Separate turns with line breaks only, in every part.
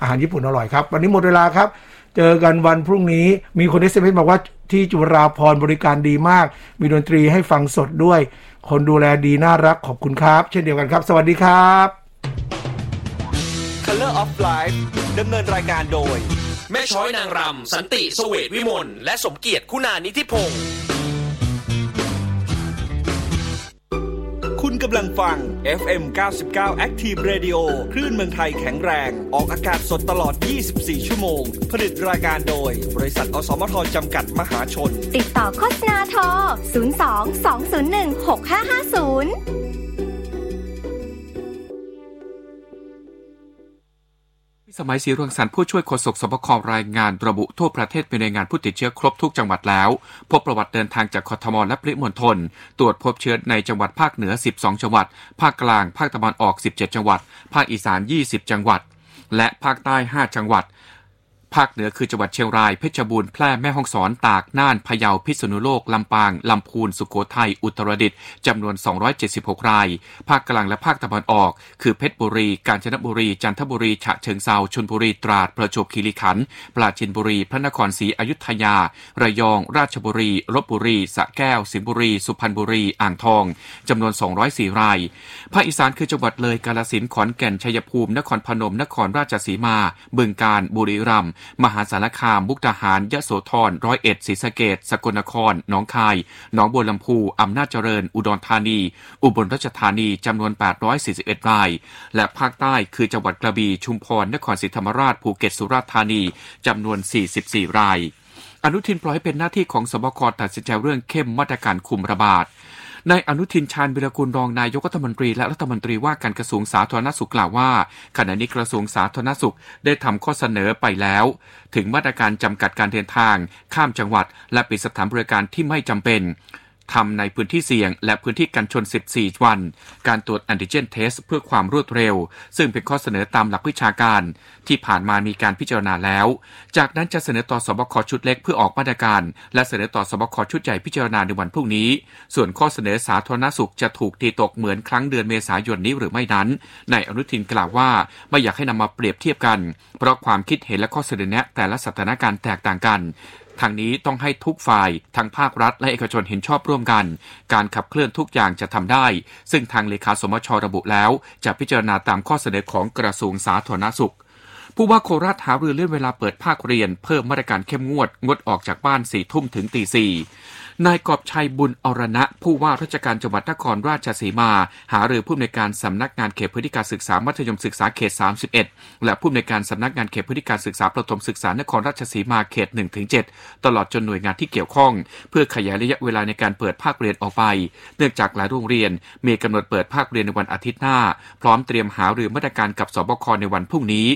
อาหารญี่ปุ่นอร่อยครับ วันนี้หมดเวลาครับ เจอกันวันพรุ่งนี้มีคน SMS บอกว่าที่จุฬาภรณ์บริการดีมาก มีดนตรีให้ฟังสดด้วย คนดูแลดีน่ารักขอบคุณครับ เช่นเดียวกันครับ สวัสดีครับ
Color of Life ดำเนินรายการโดย แม่ช้อยนางรำสันติสเวทวิมลและสมเกียรติคุณานิธิพงศ์ คุณกำลังฟัง FM 99 Active Radio คลื่นเมืองไทยแข็งแรง ออกอากาศสดตลอด 24 ชั่วโมง ผลิตรายการโดย บริษัทอสมทจำกัดมหาชน
ติดต่อโฆษณาโทร 02 201 6550
สมัยศรีรวงสรรค์ผู้ช่วยโฆษกสบครายงานระบุทั่วประเทศมีรายงานผู้ติดเชื้อครบทุกจังหวัดแล้ว พบประวัติเดินทางจากคอทมและปริมณฑลตรวจพบเชื้อในจังหวัดภาคเหนือ 12 จังหวัด ภาคกลาง ภาคตะวันออก 17 จังหวัด ภาคอีสาน 20 จังหวัด และภาคใต้ 5 จังหวัด ภาคเหนือคือจังหวัดเชียงราย เพชรบูรณ์ แพร่แม่ฮ่องสอน ตาก น่าน พะเยา พิษณุโลก ลำปาง ลำพูน สุโขทัย อุตรดิตถ์จำนวน 276 ราย ภาคกลางและภาคตะวันออก คือเพชรบุรี กาญจนบุรี จันทบุรี ฉะเชิงเซา ชลบุรี ตราด ประจวบคีรีขันธ์ ปราจีนบุรี พระนครศรีอยุธยา ระยอง ราชบุรี ลบบุรี สระแก้ว สิงห์บุรี สุพรรณบุรี อ่างทอง จำนวน 204 ราย ภาคอีสานคือจังหวัดเลย กาฬสินธุ์ ขอนแก่น ชัยภูมิ นครพนม นครราชสีมา บึงกาฬ บุรีรัมย์มหาสารคามมุกดาหารยะโสธรร้อยเอ็ดศรีสะเกษสกลนครหนองคายหนองบัวลำพูอำนาจเจริญ อุดรธานี อุบลราชธานีจำนวน 841 ราย และภาคใต้คือจังหวัดกระบี่ชุมพรนครศรีธรรมราชภูเก็ตสุราษฎร์ธานีจำนวน 44 ราย อนุทินปล่อยให้เป็นหน้าที่ของสบคตัดสินใจเรื่องเข้มมาตรการคุมระบาด นายอนุทินชาญวิรกุลรองนายกรัฐมนตรีและรัฐมนตรีว่าการกระทรวงสาธารณสุขกล่าวว่า ขณะนี้กระทรวงสาธารณสุขได้ทำข้อเสนอไปแล้ว ถึงมาตรการจำกัดการเดินทาง ข้ามจังหวัด และปิดสถานบริการที่ไม่จำเป็น ทำในพื้นที่เสี่ยง และพื้นที่กันชน 14 วัน การตรวจแอนติเจนเทสเพื่อความรวดเร็ว ซึ่งเป็นข้อเสนอตามหลักวิชาการ ที่ผ่านมามีการพิจารณาแล้ว จากนั้นจะเสนอต่อสบคชุดเล็กเพื่อออกมาตรการ และเสนอต่อสบคชุดใหญ่พิจารณาในวันพรุ่งนี้ ส่วนข้อเสนอสาธารณสุขจะถูกตีตกเหมือนครั้งเดือนเมษายนนี้หรือไม่นั้นนายอนุทินกล่าวว่าไม่อยากให้นำมาเปรียบเทียบกัน เพราะความคิดเห็นและข้อเสนอแนะแต่ละสถานการณ์แตกต่างกัน ทางนี้ต้องให้ทุกฝ่ายทั้งภาครัฐและเอกชนเห็นชอบร่วมกัน การขับเคลื่อนทุกอย่างจะทำได้ ซึ่งทางเลขาสมชระบุแล้ว จะพิจารณาตามข้อเสนอของกระทรวงสาธารณสุขผู้ว่าโคราชหารือเลื่อนเวลาเปิดภาคเรียน เพิ่มมาตรการเข้มงวด งดออกจากบ้านสี่ทุ่มถึงตีสี่ นายกอบชัยบุญอรณะ ผู้ว่าราชการจังหวัดนครราชสีมา หารือผู้อำนวยการสำนักงานเขตพื้นที่การศึกษามัธยมศึกษาเขต 31 และผู้อำนวยการสำนักงานเขตพื้นที่การศึกษาประถมศึกษานครราชสีมาเขต 1-7 ตลอดจนหน่วยงานที่เกี่ยวข้อง เพื่อขยายระยะเวลาในการเปิดภาคเรียนออกไป เนื่องจากหลายโรงเรียนมีกำหนดเปิดภาคเรียนในวันอาทิตย์หน้า พร้อมเตรียมหารือมาตรการกับศบคในวันพรุ่งนี้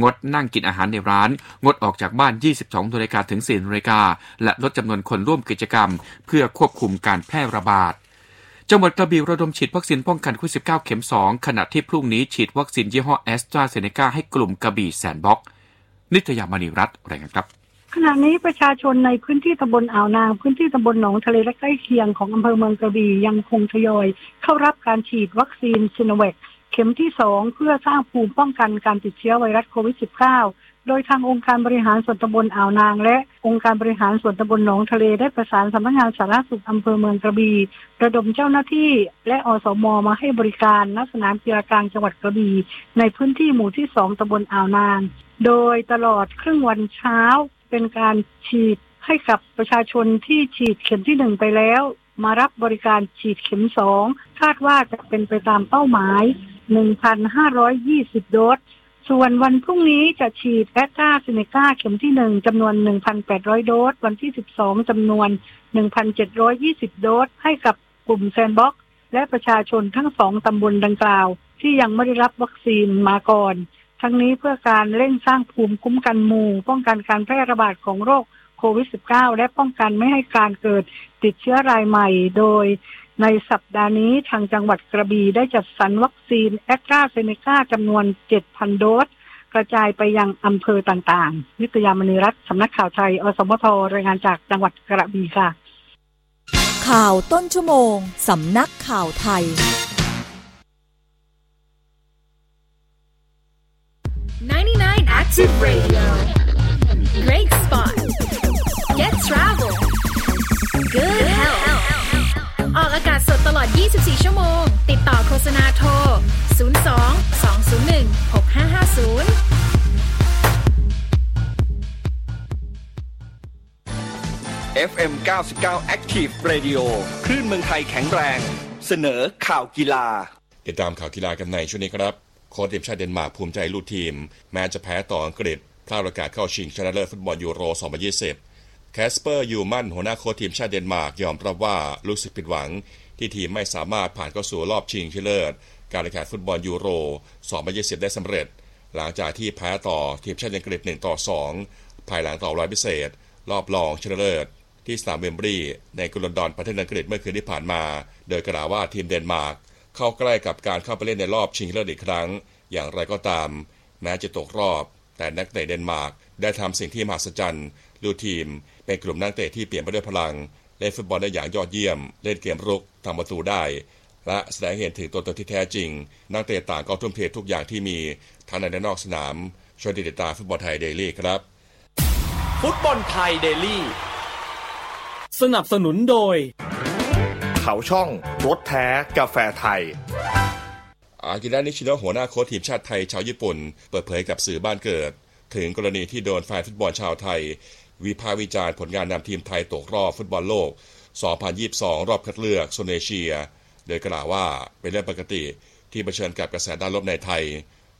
งดนั่งกินอาหารในร้าน งดออกจากบ้าน 22นาฬิกาถึง4นาฬิกาและลดจำนวนคนร่วมกิจกรรมเพื่อควบคุมการแพร่ระบาด จังหวัดกระบี่ระดมฉีดวัคซีนป้องกันโควิด -19 เข็ม 2 ขณะที่พรุ่งนี้ฉีดวัคซีนยี่ห้อแอสตราเซเนกาให้กลุ่มกระบี่ sandbox นิตยามณีรัตน์รายงานครับ
ขณะนี้ประชาชนในพื้นที่ตำบลอ่าวนาง พื้นที่ตำบลหนองทะเลและใกล้เคียงของอำเภอเมืองกระบี่ยังคงทยอย เข้ารับการฉีดวัคซีนซิโนแวคเข็มที่สองเพื่อสร้างภูมิป้องกันการติดเชื้อไวรัสโควิด -19 โดยทางองค์การบริหารส่วนตำบลอ่าวนาง และองค์การบริหารส่วนตำบลหนองทะเลได้ประสานสำนักงานสาธารณสุขอำเภอเมืองกระบี่ระดมเจ้าหน้าที่ และอสมมาให้บริการณสนามกีฬากลางจังหวัดกระบี่ในพื้นที่หมู่ที่สองตำบลอ่าวนาง โดยตลอดครึ่งวันเช้าเป็นการฉีดให้กับประชาชนที่ฉีดเข็มที่หนึ่งไปแล้ว มารับบริการฉีดเข็มสองคาดว่าจะเป็นไปตามเป้าหมาย 1,520 โดส ส่วนวันพรุ่งนี้จะฉีดแอสตราเซเนกาเข็มที่หนึ่งจำนวน 1,800 โดส วันที่ 12จำนวน 1,720 โดส ให้กับกลุ่ม sandbox และประชาชนทั้งสองตำบลดังกล่าว ที่ยังไม่ได้รับวัคซีนมาก่อน ทั้งนี้เพื่อการเร่งสร้างภูมิคุ้มกันหมู่ ป้องกันการแพร่ระบาดของโรคโควิด -19 และป้องกันไม่ให้การเกิดติดเชื้อรายใหม่ โดย ในสัปดาห์นี้ทางจังหวัดกระบี่ได้จัดสรรวัคซีนแอสตราเซเนกาจำนวน 7,000 โดส กระจายไปยังอำเภอต่างๆ นิตยามณีรัตน์สำนักข่าวไทย อสมทรายงานจากจังหวัดกระบี่ค่ะ
ข่าวต้นชั่วโมง สำนักข่าวไทย
99 Active Radio Great spot Get travel Good health ออกอากาศสดตลอด 24 ชั่วโมง ติดต่อโฆษณาโทร 02 201 6550
FM 99 Active Radio คลื่นเมืองไทยแข็งแรง เสนอข่าวกีฬา
ติดตามข่าวกีฬากันในช่วงนี้ครับ โค้ชทีมชาติเดนมาร์กภูมิใจลูกทีม แม้จะแพ้ต่ออังกฤษพลาดโอกาสเข้าชิงชนะเลิศฟุตบอลยูโร 2020แค สเปอร์ ฮูลมานด์หัวหน้าโค้ชทีมชาติเดนมาร์กยอมรับว่ารู้สึกผิดหวัง ที่ทีมไม่สามารถผ่านเข้าสู่รอบชิงชนะเลิศการแข่งขันฟุตบอลยูโร 2020 ได้สำเร็จ หลังจากที่แพ้ต่อทีมชาติอังกฤษ1ต่อ 2 ภายหลังต่อร้อยพิเศษ รอบรองชนะเลิศที่สนามเวมบรีในกรุงลอนดอนประเทศอังกฤษเมื่อคืนที่ผ่านมา โดยกล่าวว่าทีมเดนมาร์กเข้าใกล้กับการเข้าไปเล่นในรอบชิงชนะเลิศอีกครั้ง อย่างไรก็ตาม แม้จะตกรอบ แต่นักเตะเดนมาร์กได้ทำสิ่งที่มหัศจรรย์ลูทีม เป็นกลุ่มนักเตะที่เปลี่ยนไปด้วยพลัง เล่นฟุตบอลได้อย่างยอดเยี่ยม เล่นเกมรุกทำประตูได้ และแสดงให้เห็นถึงตัวตนที่แท้จริง นักเตะต่างก็ทุ่มเททุกอย่างที่มีทั้งในและนอกสนามช่วยติดตามฟุตบอลไทย Daily ครับ
ฟุตบอลไทย Daily
สนับสนุนโดย
เขาช่องรสแท้กาแฟไทย
อากิระนิชิโนะหัวหน้าโค้ชทีมชาติไทยชาวญี่ปุ่น เปิดเผยกับสื่อบ้านเกิด ถึงกรณีที่โดนแฟนฟุตบอลชาวไทย วิพากษ์วิจารณ์ผลงานนำทีมไทยตกรอบฟุตบอลโลก 2022 รอบคัดเลือกโซนเอเชีย โดยกล่าวว่าเป็นเรื่องปกติที่เผชิญกับกระแสด้านลบในไทย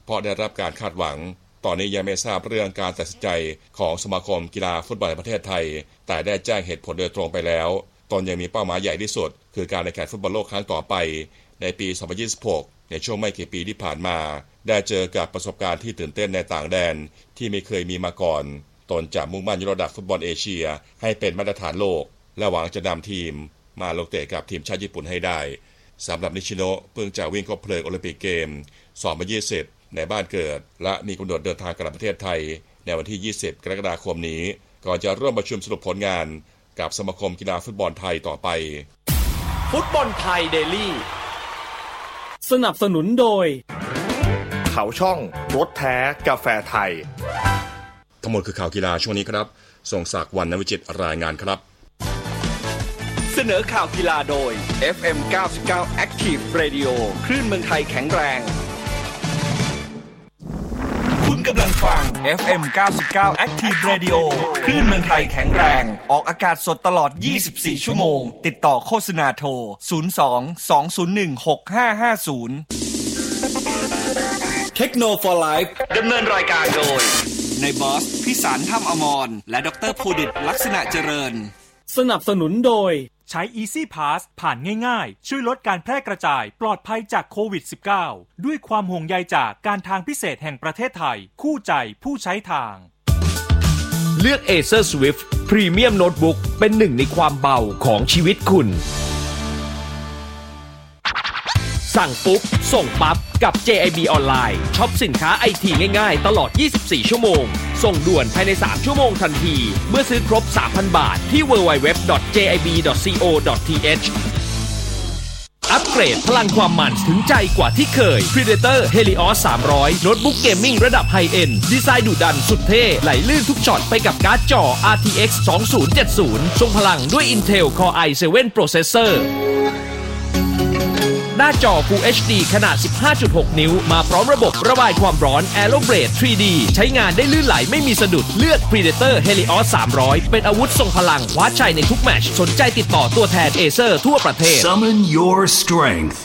เพราะได้รับการคาดหวัง ตอนนี้ยังไม่ทราบเรื่องการตัดสินใจของสมาคมกีฬาฟุตบอลแห่งประเทศไทย แต่ได้แจ้งเหตุผลโดยตรงไปแล้วตนยังมีเป้าหมายใหญ่ที่สุด คือการแข่งขันฟุตบอลโลกครั้งต่อไป ในปี 2026 ในช่วงไม่กี่ปีที่ผ่านมา ได้เจอกับประสบการณ์ที่ตื่นเต้นในต่างแดนที่ไม่เคยมีมาก่อน ตนจะมุ่งมั่นยกระดับฟุตบอลเอเชีย ให้เป็นมาตรฐานโลก และหวังจะนำทีม มาลงเตะกับทีมชาติญี่ปุ่นให้ได้สำหรับนิชิโนะเพิ่งจะวิ่งคบเพลิงโอลิมปิกเกม 2020 ในบ้านเกิด และมีกำหนดเดินทางกลับประเทศไทย ในวันที่ 20 กรกฎาคมนี้ ก่อนจะร่วมประชุมสรุปผลงาน กับสมาคมกีฬาฟุตบอลไทยต่อไป
ฟุตบอลไทย Daily
สนับสนุนโดย
เขาช่องรถแท้กาแฟไทย
ทั้งหมดคือข่าวกีฬาช่วงนี้ครับส่งศักดิ์วันนวิจิตรรายงานครับ
เสนอข่าวกีฬาโดย FM 99 Active Radio คลื่นเมืองไทยแข็งแรง คุณกำลังฟัง FM 99 Active Radio คลื่นเมืองไทยแข็งแรง ออกอากาศสดตลอด 24 ชั่วโมง ติดต่อโฆษณาโทร 02 201 6550 เทคโนโลยีไลฟ์ดำเนินรายการโดย ในบอส พิสารถ้ำอมร และดรพูดิตลักษณะเจริญ
สนับสนุนโดย
ใช้ Easy Pass ผ่านง่ายๆ ช่วยลดการแพร่กระจายปลอดภัยจากโควิด -19 ด้วยความห่วงใยจากการทางพิเศษแห่งประเทศไทย คู่ใจผู้ใช้ทาง
เลือก Acer Swift Premium Notebook เป็นหนึ่งในความเบาของชีวิตคุณ สั่งปุ๊บ ส่งปั๊บ กับ JIB ออนไลน์ช็อปสินค้าไอทีง่ายๆ ตลอด 24 ชั่วโมง ส่งด่วนภายใน 3 ชั่วโมงทันที เมื่อซื้อครบ 3,000 บาท ที่ www.jib.co.th อัปเกรดพลังความมันถึงใจกว่าที่เคย Predator Helios 300 โน้ตบุ๊ก gaming ระดับ high-end ดีไซน์ดุดันสุดเท่ ไหลลื่นทุกช็อตไปกับการ์ดจอ RTX 2070 ทรงพลังด้วย Intel Core i7 Processor หน้าจอ Full HD ขนาด 15.6 นิ้ว มาพร้อมระบบระบายความร้อน Aeroblade 3D ใช้งานได้ลื่นไหลไม่มีสะดุดเลือก Predator Helios 300 เป็นอาวุธทรงพลังคว้าชัยในทุกแมตช์สนใจติดต่อตัวแทนเอเซอร์ทั่วประเทศ
Summon your strength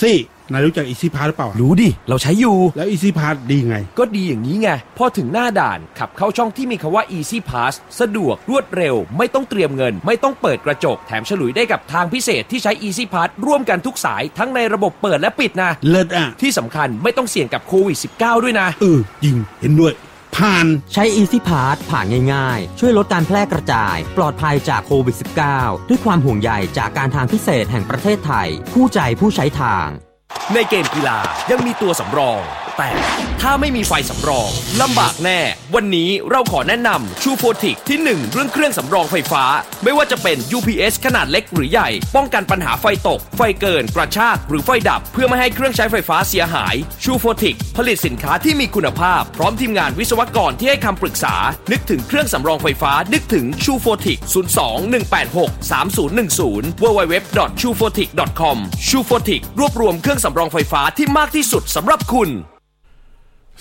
ซี่ นายรู้จัก Easy Pass หรือเปล่า
รู้ดิ เราใช้อยู่
แล้ว Easy Pass ดีไง
ก็ดีอย่างนี้ไง พอถึงหน้าด่าน ขับเข้าช่องที่มีคำว่า Easy Pass สะดวกรวดเร็ว ไม่ต้องเตรียมเงิน ไม่ต้องเปิดกระจก แถมฉลุยได้กับทางพิเศษที่ใช้ Easy Pass ร่วมกันทุกสายทั้งในระบบเปิดและปิดนะ
เลิศอะ
ที่สำคัญไม่ต้องเสี่ยงกับโควิด -19 ด้วยนะ
เออจริง เห็นด้วย ผ่าน
ใช้ Easy Pass ผ่านง่ายๆ ช่วยลดการแพร่กระจาย ปลอดภัยจากโควิด -19 ด้วยความห่วงใยจากการทางพิเศษแห่งประเทศไทย ผู้ใจผู้ใช้ทาง
ในเกมกีฬายังมีตัวสำรอง แตก ถ้าไม่มีไฟสำรองลำบากแน่ วันนี้เราขอแนะนำชูโฟติกที่ 1 เรื่องเครื่องสำรองไฟฟ้า ไม่ว่าจะเป็น UPS ขนาดเล็กหรือใหญ่ ป้องกันปัญหาไฟตก ไฟเกิน กระชาก หรือไฟดับ เพื่อไม่ให้เครื่องใช้ไฟฟ้าเสียหายชูโฟติกผลิตสินค้าที่มีคุณภาพ พร้อมทีมงานวิศวกรที่ให้คำปรึกษา นึกถึงเครื่องสำรองไฟฟ้า นึกถึงชูโฟติก02 186 3010 www.chufotic.com ชูโฟติกรวบรวมเครื่องสำรองไฟฟ้าที่มากที่สุดสำหรับคุณ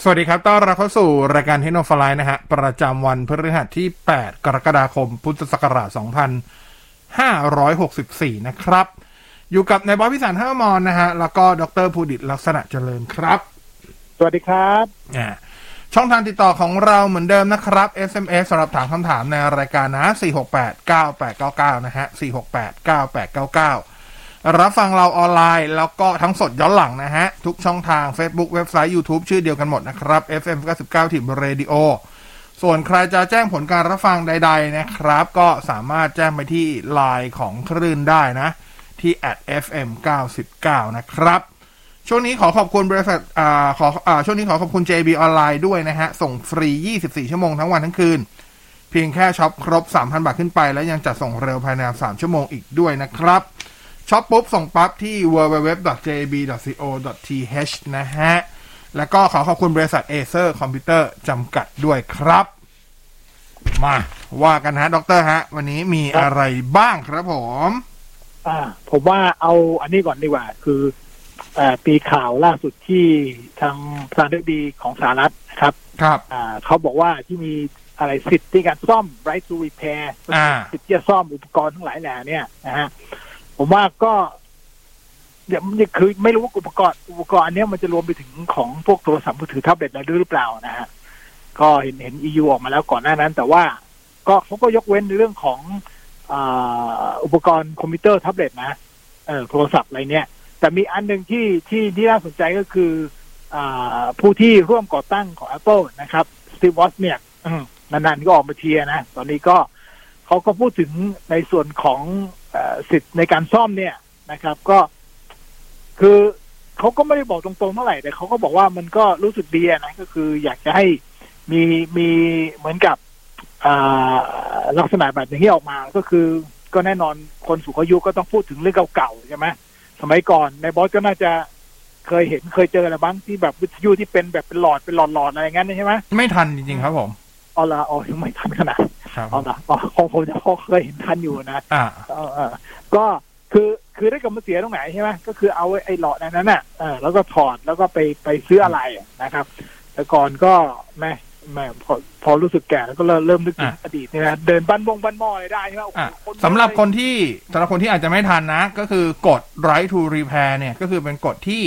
สวัสดีครับ ต้อนรับเข้าสู่รายการเทคโนโลยีนะฮะ ประจำวันพฤหัสที่ 8 กรกฎาคม พุทธศักราช 2564 นะครับ อยู่กับนายบอยพิสารห้ามอนนะฮะ แล้วก็ดรภูดิตลักษณะเจริญครับ
สวัสดีครับ
อ่าช่องทางติดต่อของเราเหมือนเดิมนะครับ SMS สำหรับถามคำถามในรายการนะ 468-9899 นะฮะ 468-9899 รับฟังเราออนไลน์ แล้วก็ทั้งสดย้อนหลังนะฮะ ทุกช่องทาง Facebook เว็บไซต์ YouTube ชื่อเดียวกันหมดนะครับ FM 99ถิ่นเรดิโอส่วนใครจะแจ้งผลการรับฟังใด ๆ นะครับ ก็สามารถแจ้งไปที่ไลน์ของคลื่นได้นะ ที่ @fm 99นะครับช่วงนี้ขอขอบคุณบริษัทอ่าขออ่าช่วงนี้ขอขอบคุณ JB ออนไลน์ด้วยนะฮะ ส่งฟรี 24 ชั่วโมงทั้งวันทั้งคืน เพียงแค่ช็อปครบ 3,000 บาทขึ้นไป แล้วยังจัดส่งเร็วภายใน 3 ชั่วโมงอีกด้วยนะครับ ช็อปปุ๊บส่งปั๊บที่ www.jib.co.th นะฮะ แล้วก็ขอขอบคุณบริษัท Acer คอมพิวเตอร์จำกัดด้วยครับ มาว่ากันฮะ ดรฮะ วันนี้มีอะไรบ้างครับผม
อ่า ผมว่าเอาอันนี้ก่อนดีกว่า คืออ่าปีข่าวล่าสุดที่ทางประธานาธิบดีของสหรัฐนะครับ
ครับ
อ่า เขาบอกว่าที่มีอะไรสิทธิ์ในการซ่อม right to repair
อ่า
สิทธิ์ที่จะซ่อมอุปกรณ์ทั้งหลายแหล่เนี่ยนะฮะ ผมว่าก็เดี๋ยวมันคือไม่รู้ว่าอุปกรณ์อุปกรณ์อันนี้มันจะรวมไปถึงของพวกโทรศัพท์มือถือแท็บเล็ตอะไรด้วยหรือเปล่านะฮะก็เห็นเห็น EU ออกมาแล้วก่อนหน้านั้น แต่ว่าก็เขาก็ยกเว้นในเรื่องของอุปกรณ์คอมพิวเตอร์แท็บเล็ตนะเออโทรศัพท์อะไรเนี่ย แต่มีอันหนึ่งที่ที่ที่น่าสนใจก็คืออผู้ที่ร่วมก่อตั้งของ Apple นะครับสตีฟวอสเนี่ยนานๆก็ออกมาเทียนะ ตอนนี้ก็เขาก็พูดถึงในส่วนของ สิทธิ์ในการซ่อมเนี่ยนะครับ ก็ คือเขาก็ไม่ได้บอกตรงๆเท่าไหร่แต่เขาก็บอกว่ามันก็รู้สึกดีอะนะก็คือ อยากจะให้มีมีเหมือนกับอ่าลักษณะแบบนี้ออกมาก็คือ ก็แน่นอนคนสูงอายุก็ต้องพูดถึงเรื่องเก่าๆใช่ไหมสมัยก่อนในบอสก็น่าจะเคยเห็นเคยเจออะไรบ้างที่แบบวิทยุที่เป็นแบบเป็นหลอดเป็นหลอดๆอะไรอย่างนั้นใช่ไหม
ไม่ทันจริงๆครับผม
อ๋อละอ๋อยังไม่ทันขนาด
ครับ
อ๋อละอ๋อคงผมจะพอเคยเห็นทันอยู่นะ
อ่า
เออเออก็คือคือได้กำมันเสียตรงไหนใช่ไหมก็คือเอาไอ้หลอดอันนั้นน่ะเออแล้วก็ถอดแล้วก็ไปไปซื้ออะไรอะนะครับ แต่ก่อนก็แม่แม่พอพอรู้สึกแก่แล้วก็เริ่มเริ่มนึกถึงอดีตเนี่ยนะเดินบ้านบงบ้านหม้ออะไรได้ใช่ไหมโอ้โห
อะ
คน
สำหรับคนที่สำหรับคนที่อาจจะไม่ทันนะ ก็คือกฎ right to repair เนี่ยก็คือเป็นกฎที่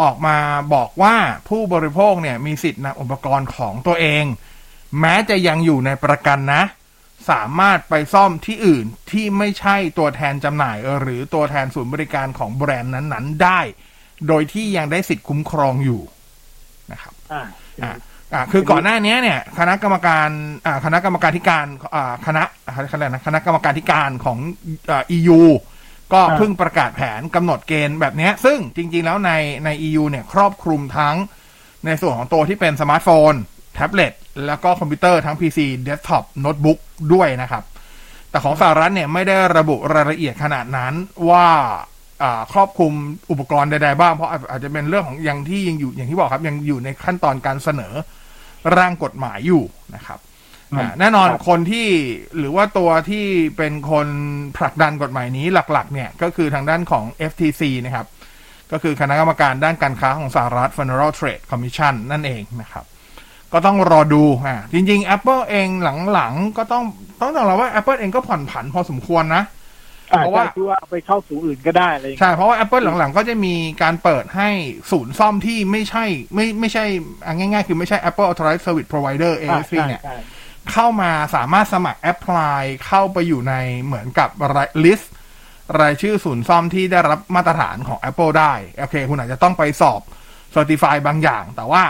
ออกมาบอกว่าผู้บริโภคเนี่ยมีสิทธิ์นำอุปกรณ์ของตัวเอง แม้จะยังอยู่ในประกันนะ สามารถไปซ่อมที่อื่นที่ไม่ใช่ตัวแทนจำหน่าย หรือตัวแทนศูนย์บริการของแบรนด์นั้นๆ ได้ โดยที่ยังได้สิทธิ์คุ้มครองอยู่นะครับ
อ่า
อ่าอ่าคือก่อนหน้านี้เนี่ย คณะกรรมการอ่าคณะกรรมการที่การอ่าคณะอะไรนะคณะกรรมการที่การของอ่า EU ก็
อ่า
เพิ่งประกาศแผนกำหนดเกณฑ์แบบเนี้ยซึ่งจริง ๆ แล้วในใน EU เนี่ยครอบคลุมทั้งในส่วนของตัวที่เป็นสมาร์ทโฟนแท็บเล็ตแล้วก็คอมพิวเตอร์ทั้ง PC เดสก์ท็อปโน้ตบุ๊กด้วยนะครับ แต่ของสหรัฐเนี่ยไม่ได้ระบุรายละเอียดขนาดนั้นว่าอ่าครอบคลุมอุปกรณ์ใดๆบ้าง เพราะอาจอาจจะเป็นเรื่องของยังที่ยังอยู่อย่างที่บอกครับ ยังอยู่ในขั้นตอนการเสนอร่างกฎหมายอยู่นะครับอ่าแน่นอนคนที่หรือว่าตัวที่เป็นคนผลักดันกฎหมายนี้หลักๆ เนี่ยก็คือทางด้านของ FTC นะครับ ก็คือคณะกรรมการด้านการค้าของสหรัฐ Federal Trade Commission นั่นเองนะครับ ก็ต้องรอดูอ่าจริง ๆ Apple เองหลังๆ ก็ต้องต้องยอมรับว่า Apple เองก็ผ่อนผันพอสมควรนะ
อ่า
เพราะว่า
ใช่ที่ว่าเอาไปเข้าสู่อื่นก็ได้อะไรอย่าง
ใช่
เงี้ย
เพราะว่า Apple หลังๆ ก็จะมีการเปิดให้ศูนย์ซ่อมที่ไม่ใช่ไม่ไม่ใช่อะง่ายๆ คือไม่ใช่ Apple Authorized Service Provider
อ่า
ASP
ใช่
เนี่ย
ใช่
เข้ามาสามารถสมัครแอปพลายเข้าไปอยู่ในเหมือนกับลิสต์รายชื่อศูนย์ซ่อมที่ได้รับมาตรฐานของ Apple ได้ โอเค คุณอาจจะต้องไปสอบ Certify บางอย่าง แต่ว่า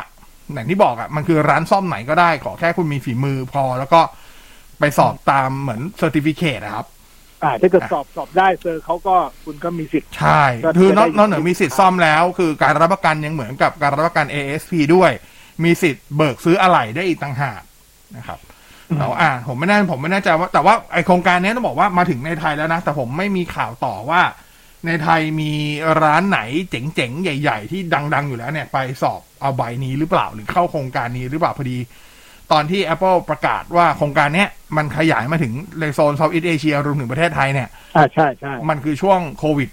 อย่างที่บอกอะ่ะมันคือร้านซ่อมไหนก็ได้ขอแค่คุณมีฝีมือพอ แล้วก็ไปสอบตามเหมือน Certificate อะครับ
อ่าถ้าเกิดสอบสอบได้เซอร์เขาก็คุณก็มีสิทธิ์
ใช่
ก็
คือนอก
จะได้
นอกเหนือมีสิทธิ์ซ่อมแล้ว คือการรับประกันยังเหมือนกับการรับประกัน ASP ด้วย มีสิทธิ์เบิกซื้ออะไหล่ได้อีกต่างหากนะครับแต่ว่าอ่าผมไม่แน่ผมไม่แน่ใจว่า แต่ว่าไอโครงการนี้ต้องบอกว่ามาถึงในไทยแล้วนะ แต่ผมไม่มีข่าวต่อว่า ในไทยมีร้านไหนเจ๋งๆ ใหญ่ ๆ ที่ดัง ๆ อยู่แล้วเนี่ย ไปสอบ เอาใบนี้หรือเปล่าหรือเข้าโครงการนี้หรือเปล่าพอดี ตอนที่ Apple ประกาศว่าโครงการเนี้ยมันขยายมาถึงในโซนเซาท์อีสเอเชียรวมถึงประเทศไทยเนี่ย
อ่าใช่ใช่
มันคือช่วงโควิด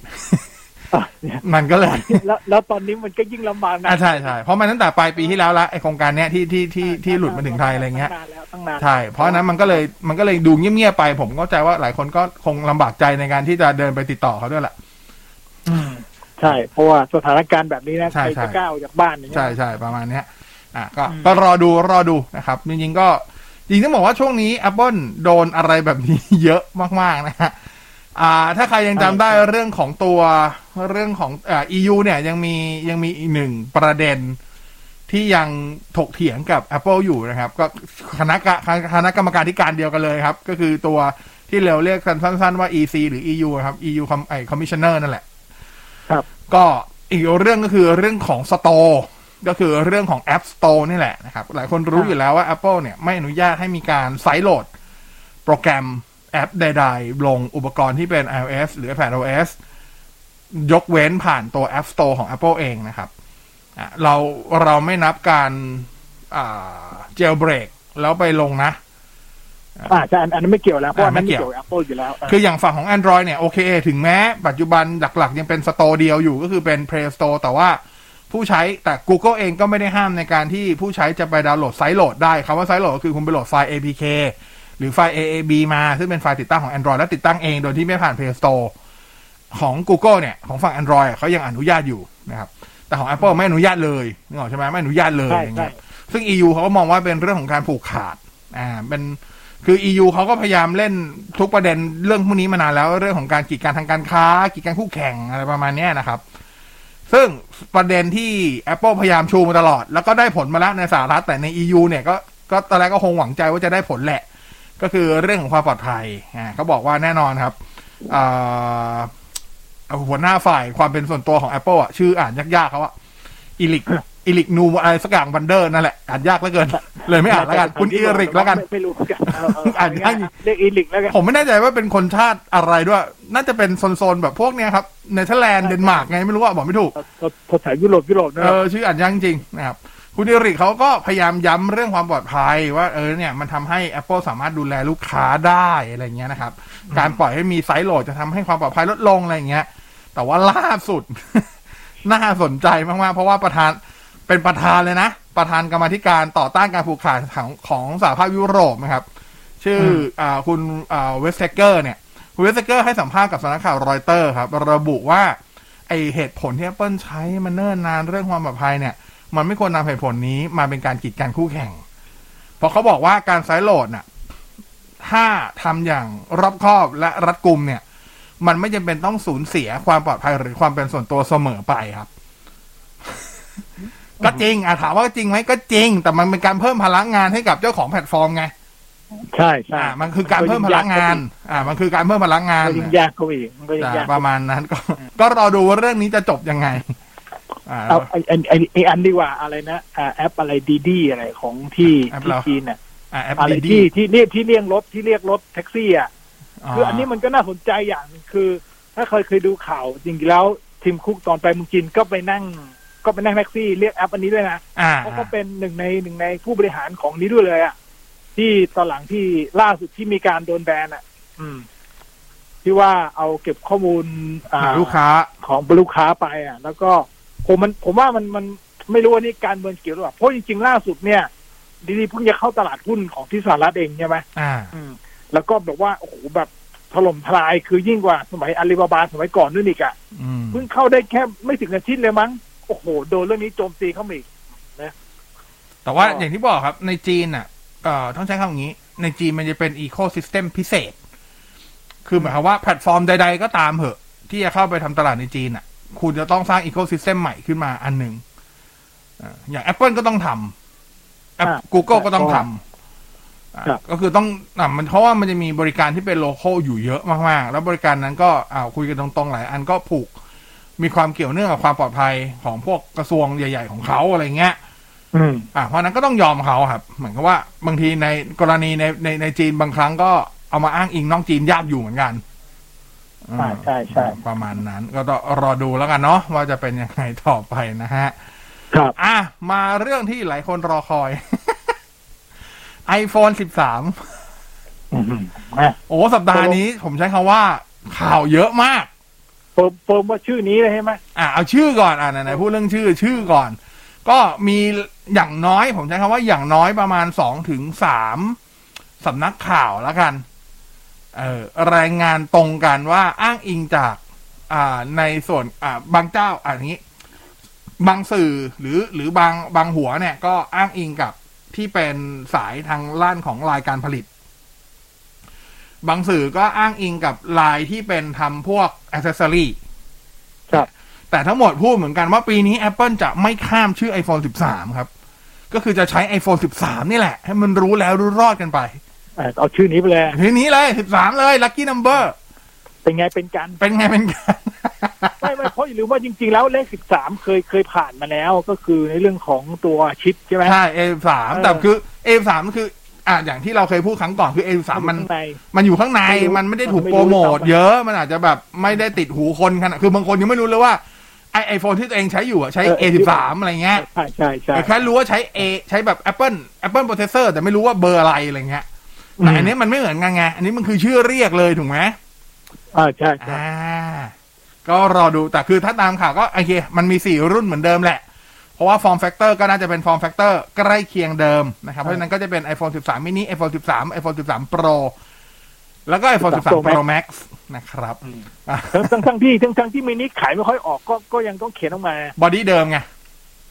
มันก็เลย
แล้วแล้วตอนนี้มันก็ยิ่งลำบากนะ
อ่าใช่ใช่เพราะมันตั้งแต่ปลายปีที่แล้วละไอโครงการเนี้ยที่ที่ที่ที่หลุดมาถึงไทยอะไรเงี้ย
ตั้งนานแล้วตั้งนาน
ใช่เพราะฉะนั้นมันก็เลยมันก็เลยดูเงียบๆไป ผมเข้าใจว่าหลายคนก็คงลำบากใจในการที่จะเดินไปติดต่อเขาด้วยแหละ
ใช่ เพราะว่าสถานการณ์แบบนี้นะ
ใช่
ใคร
ใช่
จะกล้าออกจากบ้านอย่างเงี้ย
ใช่ใช่ประมาณเนี้ยอะก็ก็รอดูรอดูนะครับจริงๆก็จริงๆต้องบอกว่าช่วงนี้ Apple โดนอะไรแบบนี้เยอะมากๆนะฮะอ่า ถ้าใครยังจำได้เรื่องของตัวเรื่องของอ่า EU เนี่ยยังมียังมีอีกหนึ่งประเด็นที่ยังถกเถียงกับ Apple อยู่นะครับ ก็คณะกะคณะกรรมการที่การเดียวกันเลยครับ ก็คือตัวที่เราเรียกสั้นๆว่า EC หรือ EU ครับ EU com ไอ commissioner นั่นแหละ
ครับ
ก็อีกเรื่องก็คือเรื่องของ Store ก็คือเรื่องของ App Store นี่แหละนะครับ หลายคนรู้อยู่แล้วว่า Apple เนี่ยไม่อนุญาตให้มีการ sideload โปรแกรมแอปใดๆ ลงอุปกรณ์ที่เป็น iOS หรือ iPadOS ยกเว้นผ่านตัว App Store ของ Apple เองนะครับเราเราไม่นับการอ่า jailbreak แล้วไปลงนะ
อ่าใช่อันอันนั้นไม่เกี่ยวแล้วเพราะอันนั้น
ไม่
ไม่
เกี่ยว
เกี่ยวกับ Apple อยู่แล้ว
คืออย่างฝั่งของ Android เนี่ยโอเค ถึงแม้ปัจจุบันหลักๆ ยังเป็นสโตร์เดียวอยู่ก็คือเป็น Play Store แต่ว่าผู้ใช้แต่ Google เองก็ไม่ได้ห้ามในการที่ผู้ใช้จะไปดาวน์โหลดไซต์โหลดได้คำว่าไซต์โหลดก็คือคุณไปโหลดไฟล์ APK หรือไฟล์ AAB มาซึ่งเป็นไฟล์ติดตั้งของ Android แล้วติดตั้งเองโดยที่ไม่ผ่าน Play Store ของ Google เนี่ย ของฝั่ง Android เขายังอนุญาตอยู่นะครับแต่ของ Apple ไม่อนุญาตเลยนึกออกใช่ไหมไม่อนุญาตเลย
ใช่
อย่างเงี้ย
ใช่
ซึ่ง EU เขาก็มองว่าเป็นเรื่องของการผูกขาดอ่าเป็น คือ EU เขาก็พยายามเล่นทุกประเด็นเรื่องพวกนี้มานานแล้วเรื่องของการกีดกันทางการค้า กีดกันคู่แข่งอะไรประมาณนี้นะครับ ซึ่งประเด็นที่ Apple พยายามชูมาตลอด แล้วก็ได้ผลมาแล้วในสหรัฐแต่ใน EU เนี่ยก็ก็ตอนแรกก็คงหวังใจว่าจะได้ผลแหละ ก็คือเรื่องของความปลอดภัยอ่าเขาบอกว่าแน่นอนครับอ่าหัวหน้าฝ่ายความเป็นส่วนตัวของ Apple อะชื่ออ่านยากๆเขาอะอิลิก อิลิกนูอะไรสักอย่างวันเดอร์นั่นแหละอ่านยากเหลือเกิน เลยไม่อ่านแล้วกันคุณอิริกแล้วกัน
ไม่ไม่รู้เหมือนกันเออเออ
อ่านยาก
เรียกอีลิกแล้วกัน
ผมไม่แน่ใจว่าเป็นคนชาติอะไรด้วย น่าจะเป็นโซนๆแบบพวกเนี้ยครับเนเธอร์แลนด์เดนมาร์กไงไม่รู้ว่าบอกไม่ถูก
ภาษายุโรปยุโรปนะ
เออชื่ออ่านยากจริงนะครับคุณอิริกเขาก็พยายามย้ำเรื่องความปลอดภัย ว่าเออเนี่ยมันทำให้ Apple สามารถดูแลลูกค้าได้อะไรเงี้ยนะครับ การปล่อยให้มี sideload จะทำให้ความปลอดภัยลดลงอะไรเงี้ย แต่ว่าล่าสุด น่าสนใจมากๆ เพราะว่าประธาน เป็นประธานเลยนะ ประธานกรรมาธิการต่อต้านการผูกขาดของของสหภาพยุโรปนะครับ ชื่ออ่าคุณอ่าเวสเทเกอร์เนี่ยคุณเวสเทเกอร์ให้สัมภาษณ์กับสำนักข่าวรอยเตอร์ครับ ระบุว่า ไอเหตุผลที่ Apple ใช้มันเนิ่นนานเรื่องความปลอดภัยเนี่ย มันไม่ควรนำเหตุผลนี้มาเป็นการกีดกันคู่แข่ง เพราะเขาบอกว่าการ sideload น่ะถ้าทำอย่างรอบคอบและรัดกุมเนี่ย มันไม่จำเป็นต้องสูญเสียความปลอดภัยหรือความเป็นส่วนตัวเสมอไปครับ ก็จริงอะถามว่าจริงไหมก็จริง แต่มันเป็นการเพิ่มภาระงานให้กับเจ้าของแพลตฟอร์มไง
ใช่ใช่
อ่ามันคือการเพิ่มภาระงาน อ่า มันคือการเพิ่มภาระงาน
ก็ยิ่งยากเข้าไปอีกมันก็ยิ่งยาก
อ่าประมาณนั้น ก็ก็รอดูว่าเรื่องนี้จะจบยังไงอ่า
เอาไอ้ไอ้ไอ้ไอ้อันดีกว่าอะไรนะอ่าแอปอะไรดีดีอะไรของที่
แอป
ที่
เหรอ
จีนน่ะ
อ่าแอป
อะไร
ดี
ที่ที่เรียกที่เรียกรถที่เรียกรถแท็กซี่อะ
อ๋อ
คืออันนี้มันก็น่าสนใจอย่างหนึ่งคือ ถ้าเคยเคยดูข่าวจริงๆแล้วทีมคุกตอนไปเมืองจีนก็ไปนั่ง ก็ไปนั่งแท็กซี่เรียกแอปอันนี้ด้วยนะ
อ่า
เขาก็เป็นหนึ่งในหนึ่งในผู้บริหารของนี้ด้วยเลยอะที่ตอนหลังที่ล่าสุดที่มีการโดนแบนอะ อืม ที่ว่าเอาเก็บข้อมูลอ่า
ลูกค้า
ของลูกค้าไปอะ แล้วก็ผมมันผมว่ามันมันไม่รู้ว่านี่การเมืองเกี่ยวหรือเปล่าเพราะจริงๆล่าสุดเนี่ยดีๆเพิ่งจะเข้าตลาดหุ้นของที่สหรัฐเองใช่ไหม
อ่า
อืม แล้วก็แบบว่าโอ้โหแบบถล่มทลายคือยิ่งกว่าสมัยอาลีบาบาสมัยก่อนนู่นอีกอะ
อืม
เพิ่งเข้าได้แค่ไม่ถึงอาทิตย์เลยมั้ง โอ้โหโดนเรื่องนี้โจมตีเข้ามาอีกนะ
แต่ว่า
ก็
อย่างที่บอกครับในจีนอะเอ่อต้องใช้คำอย่างนี้ ในจีนมันจะเป็นอีโค y ิสเต็มพิเศษ คือหมายความว่าแพลตฟอร์มใด ๆ ก็ตามเหอะ ที่จะเข้าไปทำตลาดในจีนอะ คุณจะต้องสร้างอีโค y ิสเต็มใหม่ขึ้นมาอันหนึ่งอ่าอย่าง Apple ก็ต้องทำ App-
อ่า
Google ก็ต้องทำ
ครับ
ก็คือต้องอะมันเพราะว่ามันจะมีบริการที่เป็น local อยู่เยอะมากๆ แล้วบริการนั้นก็อ่าคุยกันตรงๆ หลายอันก็ผูก มีความเกี่ยวเนื่องกับความปลอดภัยของพวกกระทรวงใหญ่ ๆ ของเขาอะไรเงี้ย
อืม
อ่าเพราะฉะนั้นก็ต้องยอมเขาครับ เหมือนกับว่าบางทีในกรณีในในในจีนบางครั้งก็เอามาอ้างอิงนอกจีนยากอยู่เหมือนกัน
ใช่ใช่ใช่
ประมาณนั้น ก็ต้องรอดูแล้วกันเนาะว่าจะเป็นยังไงต่อไปนะฮะ
ครับ
อะ มาเรื่องที่หลายคนรอคอย iPhone 13
อืมอะ
โอ้ สัปดาห์นี้ผมใช้คำว่าข่าวเยอะมาก
เฟิร์มเฟิร์มว่าชื่อนี้เลยใช่ไหม
อะเอาชื่อก่อนอะไหนๆพูดเรื่องชื่อชื่อก่อน ก็มีอย่างน้อยผมใช้คำว่าอย่างน้อยประมาณสองถึงสามสำนักข่าวแล้วกัน เออรายงานตรงกันว่าอ้างอิงจาก อ่าในส่วนอ่าบางเจ้าอ่าอย่างนี้ บางสื่อหรือหรือบางบางหัวเนี่ย ก็อ้างอิงกับที่เป็นสายทางล้านของรายการผลิต บางสื่อก็อ้างอิงกับลายที่เป็นทำพวกอ c เซ s ซอรี่
ครับ
แต่ทั้งหมดพูดเหมือนกันว่าปีนี้ Apple จะไม่ข้ามชื่อ iPhone 13 ครับ ก็คือจะใช้ iPhone 13 นี่แหละ ให้มันรู้แล้วรู้รอดกันไป
เอ่อเอาชื่อนี้ไปเลย
ทีนี้เลย 13 เลย Lucky Number
เป็นไงเป็นกัน
เป็นไงเป็นกัน
ไม่ไม่เพราะอย่าลืมว่าจริง ๆ แล้วเลขสิบสามเคยเคยผ่านมาแล้วก็คือในเรื่องของตัวชิปใช่ไหม
ใช่ A13 แต่คือ A13 คือ อ่าอย่างที่เราเคยพูดครั้งก่อนคือ A13 มัน
ข้างใน
มันอยู่ข้างใน
ไม่รู้
มันไม่ได้ถูก
ไม่
โป
รู้
รโมท
ต่อไป
เยอะมันอาจจะแบบไม่ได้ติดหูคนขนาดคือบางคนยังไม่รู้เลยว่าไอไอโฟนที่ตัวเองใช้อยู่อะใช้ A13 อะไรเงี้ย
ใช่ใช่ใช่
แต่แค่รู้ว่าใช้ A ใช้แบบ Apple Apple Processor แต่ไม่รู้ว่าเบอร์อะไรอะไรเงี้ยแต่อันนี้มันไม่เหมือนกันไงอันนี้มันคือชื่อเรียกเลยถูกไหม
อ่าใช่ใช่
อ่าก็รอดูแต่คือถ้าตามข่าวก็โอเคมันมีสี่รุ่นเหมือนเดิมแหละ เพราะว่า form factor ก็น่าจะเป็น form factor ใกล้เคียงเดิมนะครับ เพราะฉะนั้นก็จะเป็น iPhone 13 mini iPhone 13 iPhone 13 Pro แล้วก็ iPhone 13 Pro Max นะครับอะ
ทั้งทั้งทั้งที่ทั้งทั้งที่มินิขายไม่ค่อยออกก็ก็ยังต้องเขียนออกมา
บอดี้เดิมไง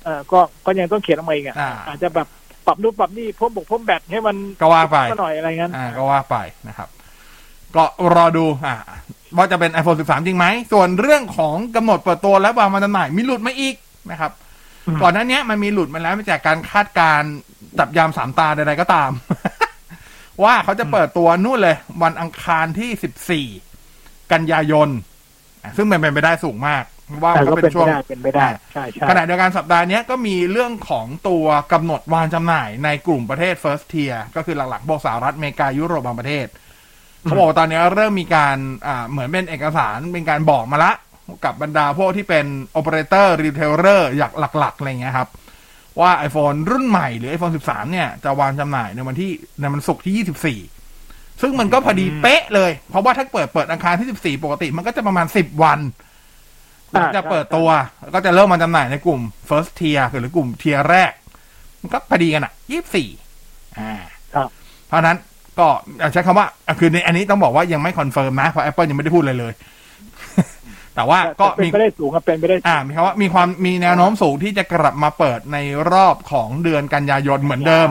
เออก็ก็ยังต้องเขียนออกมาอีกอะ
อ่า
อาจจะแบบปรับนู่นปรับนี่เพิ่มบกเพิ่มแบตให้มัน
ก็ว่าไป
หน่อยอะไรงั้น
อ่าก็ว่าไปนะครับ ก็รอดูอ่าว่าจะเป็น iPhone 13 จริงไหม ส่วนเรื่องของกำหนดเปิดตัวและวางมาจำหน่ายมีหลุดมาอีกนะครับ ก่อนหน้านี้มันมีหลุดมาแล้วมาจากการคาดการณ์จับยามสามตาใดๆก็ตาม ว่าเขาจะเปิดตัวนู่นเลย วันอังคารที่14กันยายนอะซึ่งเป็นไปได้สูงมาก ว่า
แต่
มัน
ก็
ก็
เป็น
เป็นช่วง
ไปได้เป็นไปได้ใช่ใช่
ขณะเดียวกันสัปดาห์เนี้ยก็มีเรื่องของตัวกำหนดวางจำหน่ายในกลุ่มประเทศ first tier ก็คือหลักๆพวกสหรัฐอเมริกายุโรปบางประเทศเขาบอกว่าตอนนี้เริ่มมีการอ่าเหมือนเป็นเอกสารเป็นการบอกมาละ กับบรรดาพวกที่เป็น operator retailer อย่างหลักๆอะไรเงี้ยครับ ว่า iPhone รุ่นใหม่หรือ iPhone 13 เนี่ย จะวางจำหน่ายในวันที่ในวันศุกร์ที่ 24 ซึ่งมันก็พอดีเป๊ะเลย เพราะว่าถ้าเปิดเปิดอังคารที่ 14 ปกติมันก็จะประมาณ 10 วันหลังจะเปิดตัวก็จะเริ่มมาจำหน่ายในกลุ่ม first tier หรือกลุ่ม tier แรก มันก็พอดีกันอะ 24 อ่า
ครับ
เพราะฉะนั้นก็ใช้คำว่าอะคือในอันนี้ต้องบอกว่ายังไม่คอนเฟิร์มนะเพราะ Apple ยังไม่ได้พูดเลยเลย แต่ว่าก็
เป็น
มี
ไปได้สูงครับเป็นไปได้สูง
อ่ามีคำว่ามีความมีแนวโน้มสูงที่จะกลับมาเปิดในรอบของเดือนกันยายนเหมือนเดิม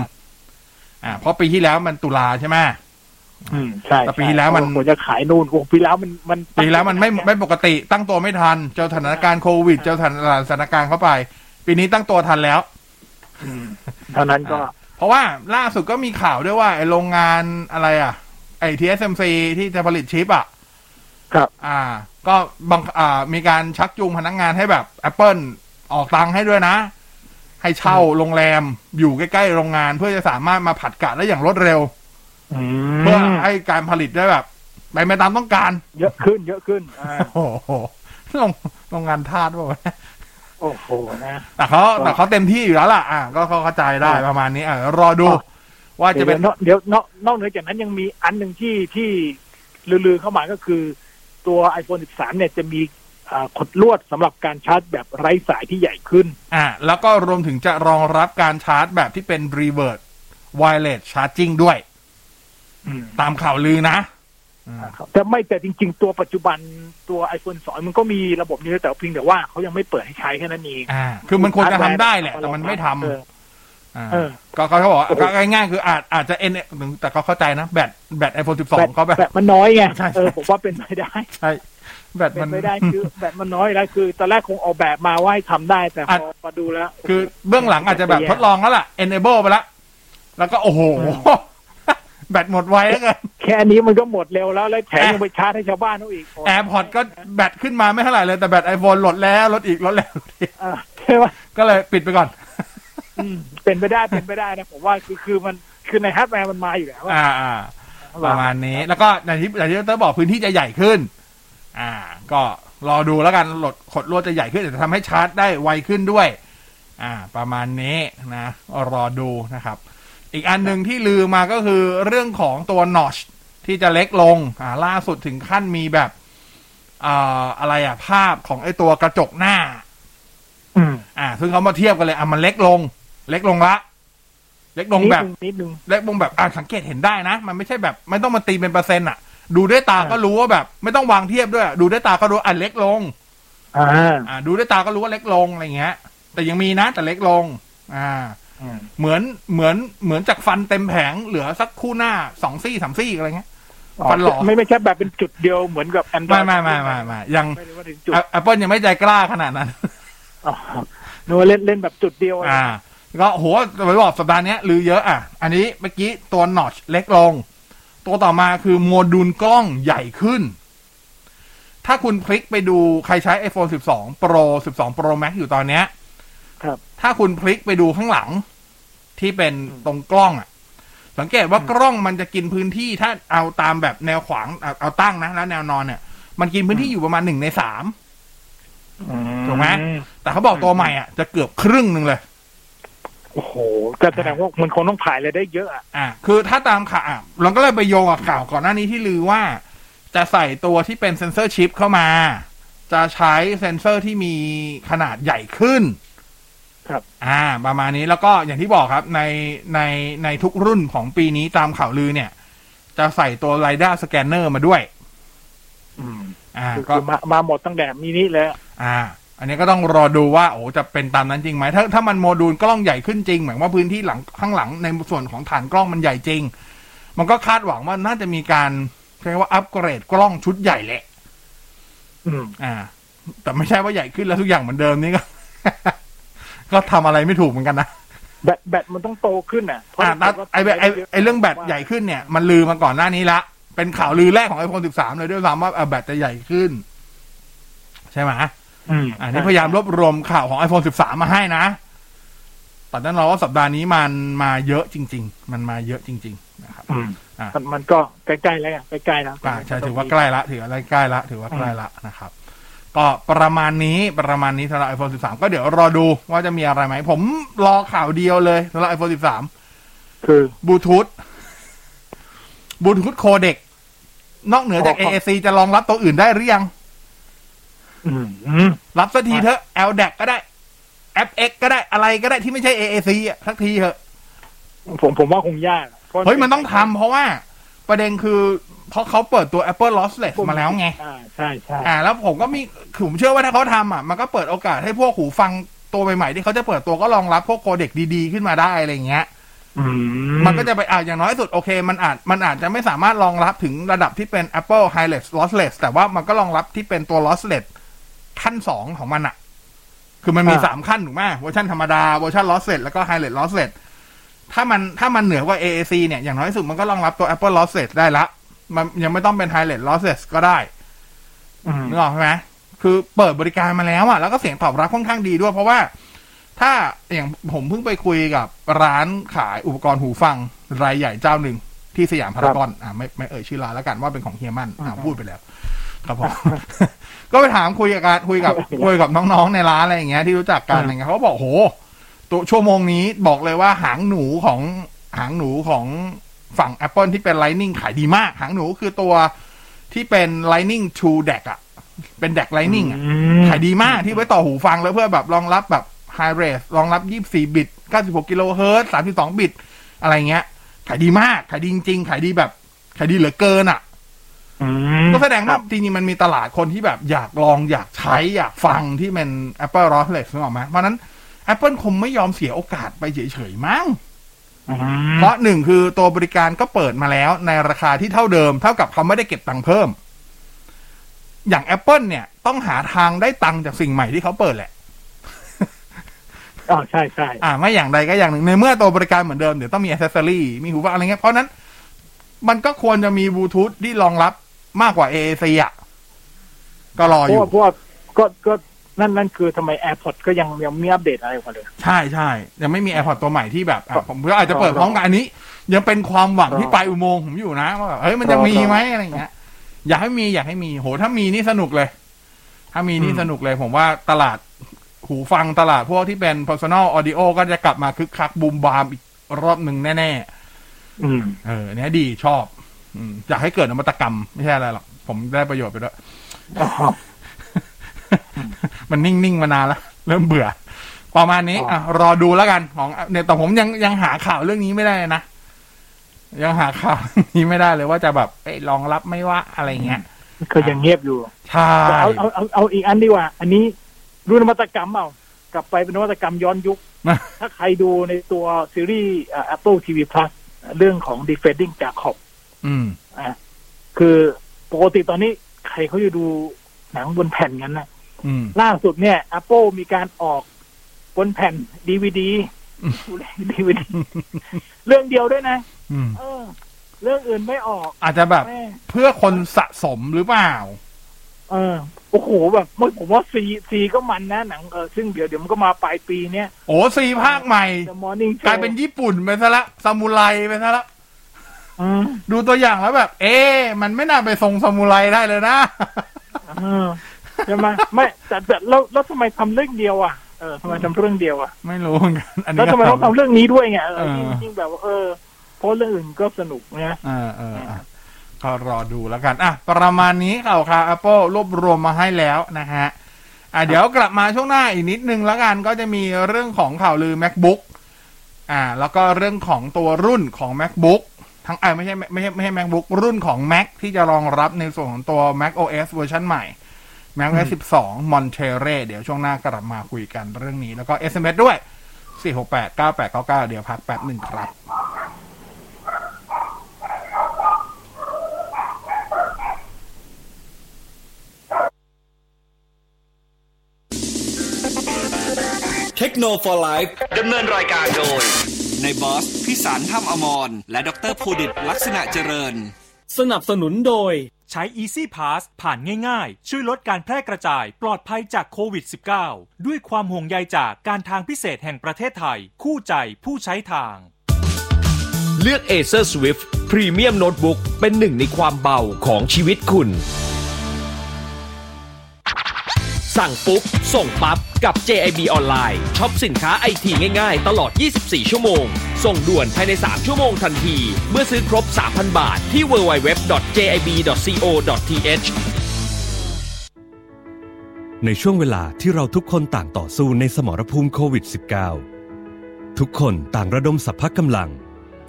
อ่า เพราะปีที่แล้วมันตุลาใช่ไหม
อืมใช่
แต่ปีที่แล้วมัน
โอ้โหจะขายนู่นโอ้โหปีแล้วมันมัน
ปีแล้วมันไม่ไม่ปกติตั้งตัวไม่ทัน เจอสถานการณ์โควิด เจอสถานการณ์เข้าไป ปีนี้ตั้งตัวทันแล้ว
เท่านั้นก็
เพราะว่าล่าสุดก็มีข่าวด้วยว่าไอ้โรงงานอะไรอะ ไอ้ TSMC ที่จะผลิตชิปอะ
ครับ
อ่า ก็บังอ่า มีการชักจูงพนักงานให้แบบ Apple ออกตังค์ให้ด้วยนะ ให้เช่าโรงแรมอยู่ใกล้ๆโรงงาน เพื่อจะสามารถมาผัดกะได้อย่างรวดเร็ว
อื
เพื่อ
ม
ให้การผลิตได้แบบไปไปตามต้องการ
เยอะขึ้น เยอะขึ้นอ่า
โอ้โหโรงโรงงานทาสป่ะ
โอ้โหนะ
แต่เขาแต่เขาเต็มที่อยู่แล้วล่ะ อะก็เขาเข้าใจได้ประมาณนี้อะรอดู ว่าจะเป็น
ดี๋ยวเดี๋ยวนอกนอกเหนือจากนั้นยังมีอันหนึ่งที่ที่ลือๆเข้ามาก็คือ ตัว iPhone 13 เนี่ยจะมีอ่าขดลวดสำหรับการชาร์จแบบไร้สายที่ใหญ่ขึ้น
อะแล้วก็รวมถึงจะรองรับการชาร์จแบบที่เป็น reverse wireless charging ด้วยตามข่าวลือนะ
ครับแต่ไม่แต่จริง ๆ ตัวปัจจุบันตัว iPhone 2 มันก็มีระบบนี้แต่เพียงแต่ว่าเขายังไม่เปิดให้ใช้แค่นั้นเอง
อ่าคือมันควรจะทำได้แหละ แต่มันไม่ท
เออำ
อ่า
เออ
ก็เขาเขาบอกว่าก็ง่ายๆคืออาจอาจจะเอ็นแต่เขาเข้าใจนะ แบตแบต iPhone 12เขาแบบ
แบตมันน้อยไง
ใช่
เออผมว่าเป็นไปได้
ใช่แบต
เป็
มันน
ไปได้คือแบตมันน้อยแล้วคือตอนแรกคงออกแบบมาว่าให้ทำได้แต่พอมาดูแล้ว
คือเบื้องหลังอาจจะแบบทดลองแล้วล่ะ enable ไปแล้วแล้วก็โอ้โห แบตหมดไวแล้วกัน
แค่นี้มันก็หมดเร็วแล้ว แล้วแถมยังไปชาร์จให้ชาวบ้านเขาอีก
แอร์พอร์ตก็แบตขึ้นมาไม่เท่าไหร่เลยแต่แบตไอโฟนลดแล้วลดอีกลดแล้วลดอีก
อ่าใช่ไหม
ก็เลยปิดไปก่อน
อืม เป็นไปได้เป็นไปได้นะผมว่าคือคือมันคือในฮาร์ดแวร์มันมาอยู่แล้วอะ
อ่าอ่าประมาณนี้ แล้วก็อย่างที่อย่างที่ดรบอกพื้นที่จะใหญ่ขึ้น อ่า ก็รอดูแล้วกันขดลวดขดลวดจะใหญ่ขึ้นแต่จะทำให้ชาร์จได้ไวขึ้นด้วย อ่า ประมาณนี้นะ รอดูนะครับ อีกอันหนึ่งที่ลือมาก็คือเรื่องของตัว notch ที่จะเล็กลง อ่า ล่าสุดถึงขั้นมีแบบอ่าอะไรอะ ภาพของไอ้ตัวกระจกหน้า
อืม
อ่า ซึ่งเขามาเทียบกันเลย อะ มันเล็กลง เล็กลงละ เล็กลงแบบ
นิดนึง
เล็กลงแบบอ่าสังเกตเห็นได้นะ มันไม่ใช่แบบ ไม่ต้องมาตีเป็นเปอร์เซ็นต์อะ ดูด้วยตาก็รู้ว่าแบบ ไม่ต้องวางเทียบด้วยอะดูด้วยตาก็รู้อะเล็กลง
อ่า
อ่า ดูด้วยตาก็รู้ว่าเล็กลงอะไรเงี้ย แต่ยังมีนะ แต่เล็กลง อ่าเหมือนเหมือนเหมือนจากฟันเต็มแผงเหลือสักคู่หน้าสองซี่สามซี่อะไรเงี้ยฟันหลอ
ไม่ไม่ใช่แบบเป็นจุดเดียวเหมือนกับแอนดร
ไม่
อย
ไม่ไม่ไม่ไม่ยัง
ไม่ได้ว่าถึงจุด
แอปเปิลยังไม่ใจกล้าขนาดนั้น
อ๋อนึกว่าเล่นเล่นแบบจุดเดียว
อ่า ก็โหไปบอกสัปดาห์เนี้ยลือเยอะอะ อันนี้เมื่อกี้ตัวนอชเล็กลง ตัวต่อมาคือโมดูลกล้องใหญ่ขึ้น ถ้าคุณคลิกไปดูใครใช้ iPhone 12 Pro 12 Pro Max อยู่ตอนเนี้ย
ครับ
ถ้าคุณคลิกไปดูข้างหลังที่เป็นตรงกล้องอะ สังเกตว่ากล้องมันจะกินพื้นที่ถ้าเอาตามแบบแนวขวางเอาเอาตั้งนะแล้วแนวนอนเนี่ย มันกินพื้นที่อยู่ประมาณหนึ่งในสามถูกไหมแต่เขาบอกตัวใหม่อะจะเกือบครึ่งหนึ่งเลย
โอ้โหก็แสดงว่ามันคงต้องถ่ายอะไรได้เยอะอะ
อะคือถ้าตามข่าวอะเราก็เลยไปโยงกับข่าวก่อนหน้านี้ที่ลือว่า จะใส่ตัวที่เป็นเซนเซอร์ชิปเข้ามา จะใช้เซนเซอร์ที่มีขนาดใหญ่ขึ้น
ครับ
อ่า ประมาณนี้แล้วก็อย่างที่บอกครับในในในทุกรุ่นของปีนี้ตามข่าวลือเนี่ย จะใส่ตัวไรด้าสแกนเนอร์มาด้วย
อืม
อ่า
คือ
ก็
คือมามาหมดตั้งแต่มินิเลยอะ
อ่า อันนี้ก็ต้องรอดูว่าโอ้จะเป็นตามนั้นจริงไหมถ้าถ้ามันโมดูลกล้องใหญ่ขึ้นจริงหมายว่าพื้นที่หลังข้างหลังในส่วนของฐานกล้องมันใหญ่จริง มันก็คาดหวังว่าน่าจะมีการเรียกว่าอัปเกรดกล้องชุดใหญ่แหละ
อืม
อ่า แต่ไม่ใช่ว่าใหญ่ขึ้นแล้วทุกอย่างเหมือนเดิมนี่ก็ ก็ทำอะไรไม่ถูกเหมือนกันนะ
แบตแบตมันต้องโตขึ้นอะเพราะ
อ่าแต่ไอแบบไอไอเรื่องแบตใหญ่ขึ้นเนี่ย มันลือมาก่อนหน้านี้ละเป็นข่าวลือแรกของ iPhone 13เลยด้วยซ้ำว่าอะแบตจะใหญ่ขึ้น ใช่ไหม
อืม
อันนี้พยายามรวบรวมข่าวของ iPhone 13 มาให้นะแต่นั้นเราว่าสัปดาห์นี้มันมาเยอะจริง ๆ มันมาเยอะจริง ๆ นะครับ
อืม
อ่า
มันมันก็ใกล้ๆแล้วไงใกล้ๆแล้ว
อ่าใช่ถือว่าใกล้ละถือว่าใกล้ละถือว่าใกล้ละนะครับ ก็ประมาณนี้ประมาณนี้สำหรับ iPhone 13 ก็เดี๋ยวรอดูว่าจะมีอะไรไหม ผมรอข่าวเดียวเลยสำหรับ iPhone 13
คือบ
ลูทูธบลูทูธโคเด็กนอกเหนือจาก AAC จะรองรับตัวอื่นได้หรือยัง
อืมอืม
รับสักทีเถอะ LDAC ก็ได้ FX ก็ได้อะไรก็ได้ที่ไม่ใช่ AAC อะสักทีเถอะ
ผมผมว่าคงยากอะพราะ
เฮ้ยมันต้องทำเพราะว่า ประเด็นคือเพราะเขาเปิดตัว Apple Lossless มาแล้วไง
อ่าใช่ใช่
อ่า แล้วผมก็มีผมเชื่อว่าถ้าเขาทำอะ มันก็เปิดโอกาสให้พวกหูฟังตัวใหม่ๆที่เขาจะเปิดตัวก็รองรับพวกโคเด็กดีๆ ขึ้นมาได้อะไรอย่างเงี้ย
อื
มันก็จะไปอ่าอย่างน้อยสุดโอเค มันอาจมันอาจจะไม่สามารถรองรับถึงระดับที่เป็น Apple Wireless Lossless แต่ว่ามันก็รองรับที่เป็นตัว Lossless ขั้นสองของมันอะคือมันมีสามขั้นถูกไหมเวอร์ชันธรรมดาเวอร์ชัน Lossless แล้วก็ Hi-Res Lossless ถ้ามันถ้ามันเหนือกว่า AAC เนี่ย อย่างน้อยสุดมันก็รองรับตัว Apple Lossless ได้ละ มันยังไม่ต้องเป็น Hi-Res Lossless ก็ได้
อืม
นึกออกไหมคือเปิดบริการมาแล้วอะแล้วก็เสียงตอบรับค่อนข้างดีด้วย เพราะว่า ถ้าอย่างผมเพิ่งไปคุยกับร้านขายอุปกรณ์หูฟัง รายใหญ่เจ้าหนึ่งที่สยามพารากอนอ่าไม่ไม่เอ่ยชื่อร้านแล้วกันว่าเป็นของเฮียมันอ่าพูดไปแล้ว ครับผมก็ไปถามคุยกับการคุยกับคุยกับน้องๆในร้านอะไรอย่างเงี้ยที่รู้จักกันอะไรเงี้ยเขาก็บอกโห ตัวชั่วโมงนี้บอกเลยว่าหางหนูของหางหนูของฝั่ง Apple ที่เป็น Lightning ขายดีมาก หางหนูคือตัวที่เป็น Lightning to DAC อะเป็น DAC Lightning อะขายดีมากที่ไว้ต่อหูฟังแล้วเพื่อแบบรองรับแบบ High Res รองรับ 24 บิต 96 กิโลเฮิรตซ์32 บิต อะไรเงี้ย ขายดีมาก ขายดีจริงๆ ขายดีแบบ ขายดีเหลือเกินอะ
อืม
ก็แสดงว่าจริงๆมันมีตลาดคนที่แบบอยากลองอยากใช้อยากฟังที่เป็น Apple r o s l e s นึกออกไหมเพราะฉะนั้น Apple คงไม่ยอมเสียโอกาสไปเฉยๆมั้งเพราะหนึ่งคือตัวบริการก็เปิดมาแล้วในราคาที่เท่าเดิม เท่ากับเขาไม่ได้เก็บตังค์เพิ่ม อย่าง Apple เนี่ยต้องหาทางได้ตังค์จากสิ่งใหม่ที่เขาเปิดแหละ
อ๋อใช่ใช่
อ่าไม่อย่างใดก็อย่างหนึ่งในเมื่อตัวบริการเหมือนเดิมเดี๋ยวต้องมีอ c เซสซอรี่มีหูฟังอะไรเงี้ยเพราะฉะนั้น มันก็ควรจะมีบลูทูธที่รองรับ มากกว่า AAC อะก็รอ
เพ
อ
ราะ
ยู่
ว่าเพราะว่าก็ก็นั่นนั่นคือทำไม AirPods ก็ยังยังไม่อัปเดตอะไรมาเลย
ใช่ใช่ยังไม่มี AirPods ตัวใหม่ที่แบบอะผมก็อาจจะเปิดพร้อมกันอันนี้ ยังเป็นความหวังที่ปลายอุโมงค์ผมอยู่นะว่าแบบเฮ้ยมันจะมีไหมอะไรเงี้ย อยากให้มีอยากให้มีโหถ้ามีนี่สนุกเลย ถ้ามีนี่
อืม
สนุกเลย ผมว่าตลาดหูฟังตลาดพวกที่เป็น personal audio ก็จะกลับมาคึกคักบูมบามอีกรอบหนึ่งแน่
อืม
ๆเออเนี้ยดีชอบ อืมอยากให้เกิดนวัตกรรม ไม่ใช่อะไรหรอก ผมได้ประโยชน์ไปด้วยมันนิ่ง ๆ มานานแล้ว เริ่มเบื่อ ประมาณนี้อะรอดูแล้วกันของเนี่ยแต่ผมยังยังหาข่าวเรื่องนี้ไม่ได้นะ ยังหาข่าวเรื่องนี้ไม่ได้เลยว่าจะแบบเอ้ยรองรับไม่ว่าอะไรเงี้ย
ก็ยังเงียบอยู่
ใช่
แต่เอาเอาเอาเอาอีกอันดีกว่า อันนี้รู้นวัตกรรมเปล่ากลับไปเป็นนวัตกรรมย้อนยุค ถ้าใครดูในตัวซีรีส์อ่า Apple TV Plus เรื่องของ Defending Jacob
อืม
อะคือปกติตอนนี้ใครเขาจะดูหนังบนแผ่นกันนะ
อืม
ล่าสุดเนี่ย Apple มีการออกบนแผ่นดีวดีดีวดีเรื่องเดียวด้วยนะ
อืม
เออ เรื่องอื่นไม่ออก
อาจจะแบบ
แม่
เพื่อคนสะสมหรือเปล่า
เออโอ้โหแบบผมว่าซีซีก็มันนะหนังเออซึ่งเดี๋ยวเดี๋ยวมันก็มาปลายปีเนี้ย
โอ้ซีภาคใหม่
The Morning Show
กลายเป็นญี่ปุ่นไปซะละซามูไรไปซะละ
อืม
ดูตัวอย่างแล้วแบบ เอ๊ะมันไม่น่าไปทรงซามูไรได้เลยนะ
เออใช่ไหมไม่แต่แต่แล้วแล้วทำไมทำเรื่องเดียวอะเออทำไมทำเรื่องเดียวอะ
ไม่รู้เหมือนกันอันนี้
แล้วทำไมต้องทำเรื่องนี้ด้วยไงเออ
เออ
ยิ่งยิ่งแบบว่าเออเพราะเรื่องอื่นก็สนุกนะ
เออเอออะก็รอดูแล้วกันอะประมาณนี้ข่าวค่ะ Apple รวบรวมมาให้แล้วนะฮะอะเดี๋ยวกลับมาช่วงหน้าอีกนิดนึงแล้วกันก็จะมีเรื่องของข่าวลือ MacBook อ่า แล้วก็เรื่องของตัวรุ่นของ MacBook ทั้งอ่าไม่ใช่ไม่ใช่ไม่ใช่ MacBook รุ่นของ Mac ที่จะรองรับในส่วนของตัว Mac OS เวอร์ชันใหม่ Mac OS 12 Monterey เดี๋ยวช่วงหน้ากลับมาคุยกันเรื่องนี้ แล้วก็ SMS ด้วย 468 9899 เดี๋ยวพักแป๊บหนึ่งครับ
เทคโนโลยีดำเนินรายการโดย ในบอส พิสารถ้ำอมร และดรภูดิตลักษณะเจริญ
สนับสนุนโดย
ใช้ Easy Pass ผ่านง่ายๆ ช่วยลดการแพร่กระจายปลอดภัยจากโควิด -19 ด้วยความห่วงใยจากการทางพิเศษแห่งประเทศไทย คู่ใจผู้ใช้ทาง
เลือก Acer Swift Premium Notebook เป็นหนึ่งในความเบาของชีวิตคุณ สั่งปุ๊บ ส่งปั๊บ กับ JIB ออนไลน์ช็อปสินค้าไอทีง่ายๆ ตลอด 24 ชั่วโมง ส่งด่วนภายใน 3 ชั่วโมงทันที เมื่อซื้อครบ 3,000 บาท ที่ www.jib.co.th
ในช่วงเวลาที่เราทุกคนต่างต่อสู้ในสมรภูมิโควิด -19 ทุกคนต่างระดมสรรพกำลัง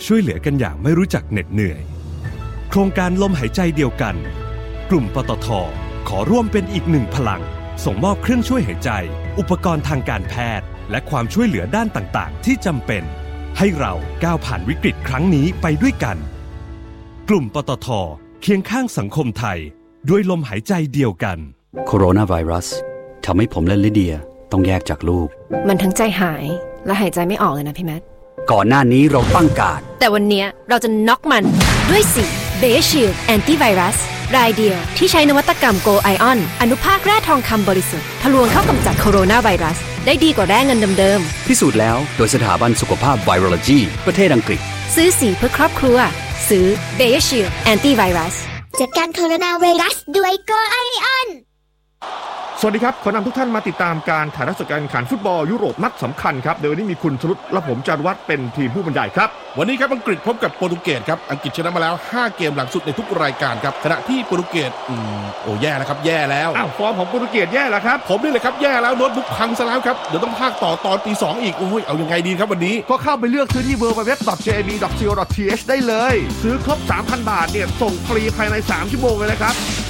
ช่วยเหลือกันอย่างไม่รู้จักเหน็ดเหนื่อย โครงการลมหายใจเดียวกัน กลุ่มปตทขอร่วมเป็นอีกหนึ่งพลัง ส่งมอบเครื่องช่วยหายใจ อุปกรณ์ทางการแพทย์ และความช่วยเหลือด้านต่าง ๆ ที่จำเป็น ให้เราก้าวผ่านวิกฤตครั้งนี้ไปด้วยกัน กลุ่มปตทเคียงข้างสังคมไทย ด้วยลมหายใจเดียวกัน
โคโรนาไวรัสทำให้ผมและลิเดียต้องแยกจากลูก
มันทั้งใจหายและหายใจไม่ออกเลยนะพี่แมท
ก่อนหน้านี้เราตั้งการด
แต่วันเนี้ยเราจะน็อกมันด้วยสี BegerShield Anti-Virus รายเดียวที่ใช้นวัตกรรม Gold Ion อนุภาคแร่ทองคำบริสุทธิ์ทะลวงเข้ากำจัดโคโรนาไวรัส ได้ดีกว่าแร่เงินเดิม
พิสูจน์แล้วโดยสถาบันสุขภาพไวโรโลจีประเทศอังกฤษ
ๆซื้อสีเพื่อครอบครัว ซื้อ BegerShield Anti-Virus
จัดการโคโรนาไวรัสด้วยโกไอออน
สวัสดีครับ ขอนำทุกท่านมาติดตามการถ่ายทอดสดการแข่งขันฟุตบอลยุโรปนัดสำคัญครับโดยวันนี้มีคุณชลุตและผมจารวัตรเป็นทีมผู้บรรยายครับ
วันนี้ครับอังกฤษพบกับโปรตุเกสครับ อังกฤษชนะมาแล้ว 5 เกมหลังสุดในทุกรายการครับ ขณะที่โปรตุเกสอืมโอ้แย่แล้วครับ แย่แล้ว
อ้าวฟอร์มของโปรตุเกสแย่แล้วครับ
ผมนี่เลยครับแย่แล้วโน้ตบุ๊กพังซะแล้วครับ เดี๋ยวต้องพากต่อตอนตีสองอีก โอ้ย เอายังไงดีครับวันนี้
ก็เข้าไปเลือกซื้อที่ www.jb.co.th ได้เลย ซื้อครบ 3,000 บาทเนี่ยส่งฟรีภายใน 3 ชั่วโมงเลยนะครับ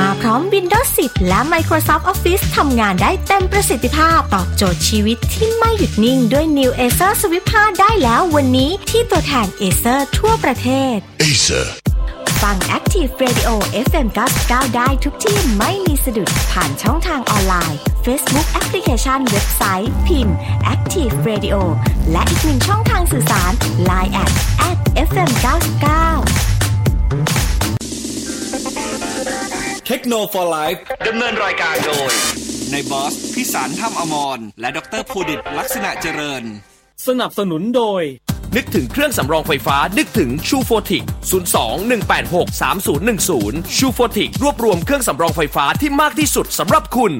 มาพร้อม Windows 10 และ Microsoft Office ทำงานได้เต็มประสิทธิภาพ ตอบโจทย์ชีวิตที่ไม่หยุดนิ่งด้วย New Acer Swift 5 ได้แล้ววันนี้ที่ตัวแทน Acer ทั่วประเทศ
Acer
ฟัง Active Radio FM 99ได้ทุกที่ไม่มีสะดุดผ่านช่องทางออนไลน์ Facebook แอปพลิเคชันเว็บไซต์ พิมพ์ Active Radio และอีกหนึ่งช่องทางสื่อสาร Line at at FM 99
เทคโนโลยี Life ดำเนินรายการโดยนายบอสพิสารถ้ำอมร และดรภูดิตลักษณะเจริญ
สนับสนุนโดย
นึกถึงเครื่องสำรองไฟฟ้า นึกถึงชูโฟทิค 02 186 3010 ชูโฟทิค รวบรวมเครื่องสำรองไฟฟ้าที่มากที่สุดสำหรับคุณ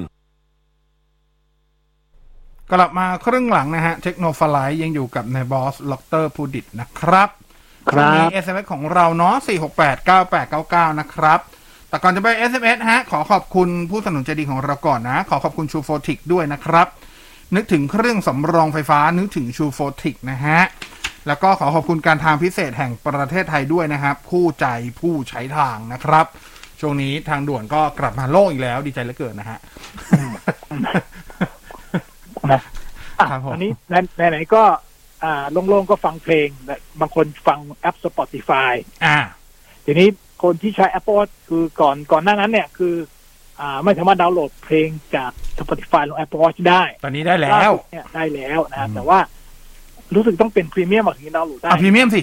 กลับมาครึ่งหลังนะฮะ เทคโนโลยียังอยู่กับนายบอสดอกเตอร์ภูดิตนะครับ
ครับ
มี SMS ของเราเนาะ4689899 นะครับ แต่ก่อนจะไป SMS ฮะ ขอขอบคุณผู้สนับสนุนใจดีของเราก่อนนะ ขอขอบคุณชูโฟทิคด้วยนะครับ นึกถึงเครื่องสำรองไฟฟ้านึกถึงชูโฟติกนะฮะ แล้วก็ขอขอบคุณการทางพิเศษแห่งประเทศไทยด้วยนะครับคู่ใจผู้ใช้ทางนะครับ ช่วงนี้ทางด่วนก็กลับมาโล่งอีกแล้ว ดีใจเหลือเกินนะฮะ
นะอะ
ครับผม
อันนี้ไหนไหนๆก็อ่าโล่งๆก็ฟังเพลงแต่บางคนฟังแอป Spotify
อ่า
ทีนี้ คนที่ใช้ Apple คือก่อนก่อนหน้านั้นเนี่ยคือ อ่าไม่สามารถดาวน์โหลดเพลงจาก Spotify ลง Apple Watch ได้
ตอนนี้ได้แล้วล่า
สุดเนี่ยได้แล้วนะฮะแต่ว่ารู้สึกต้องเป็นพรีเมียมถึงจะดาวน์โหลดได้
อะพรีเมียมสิ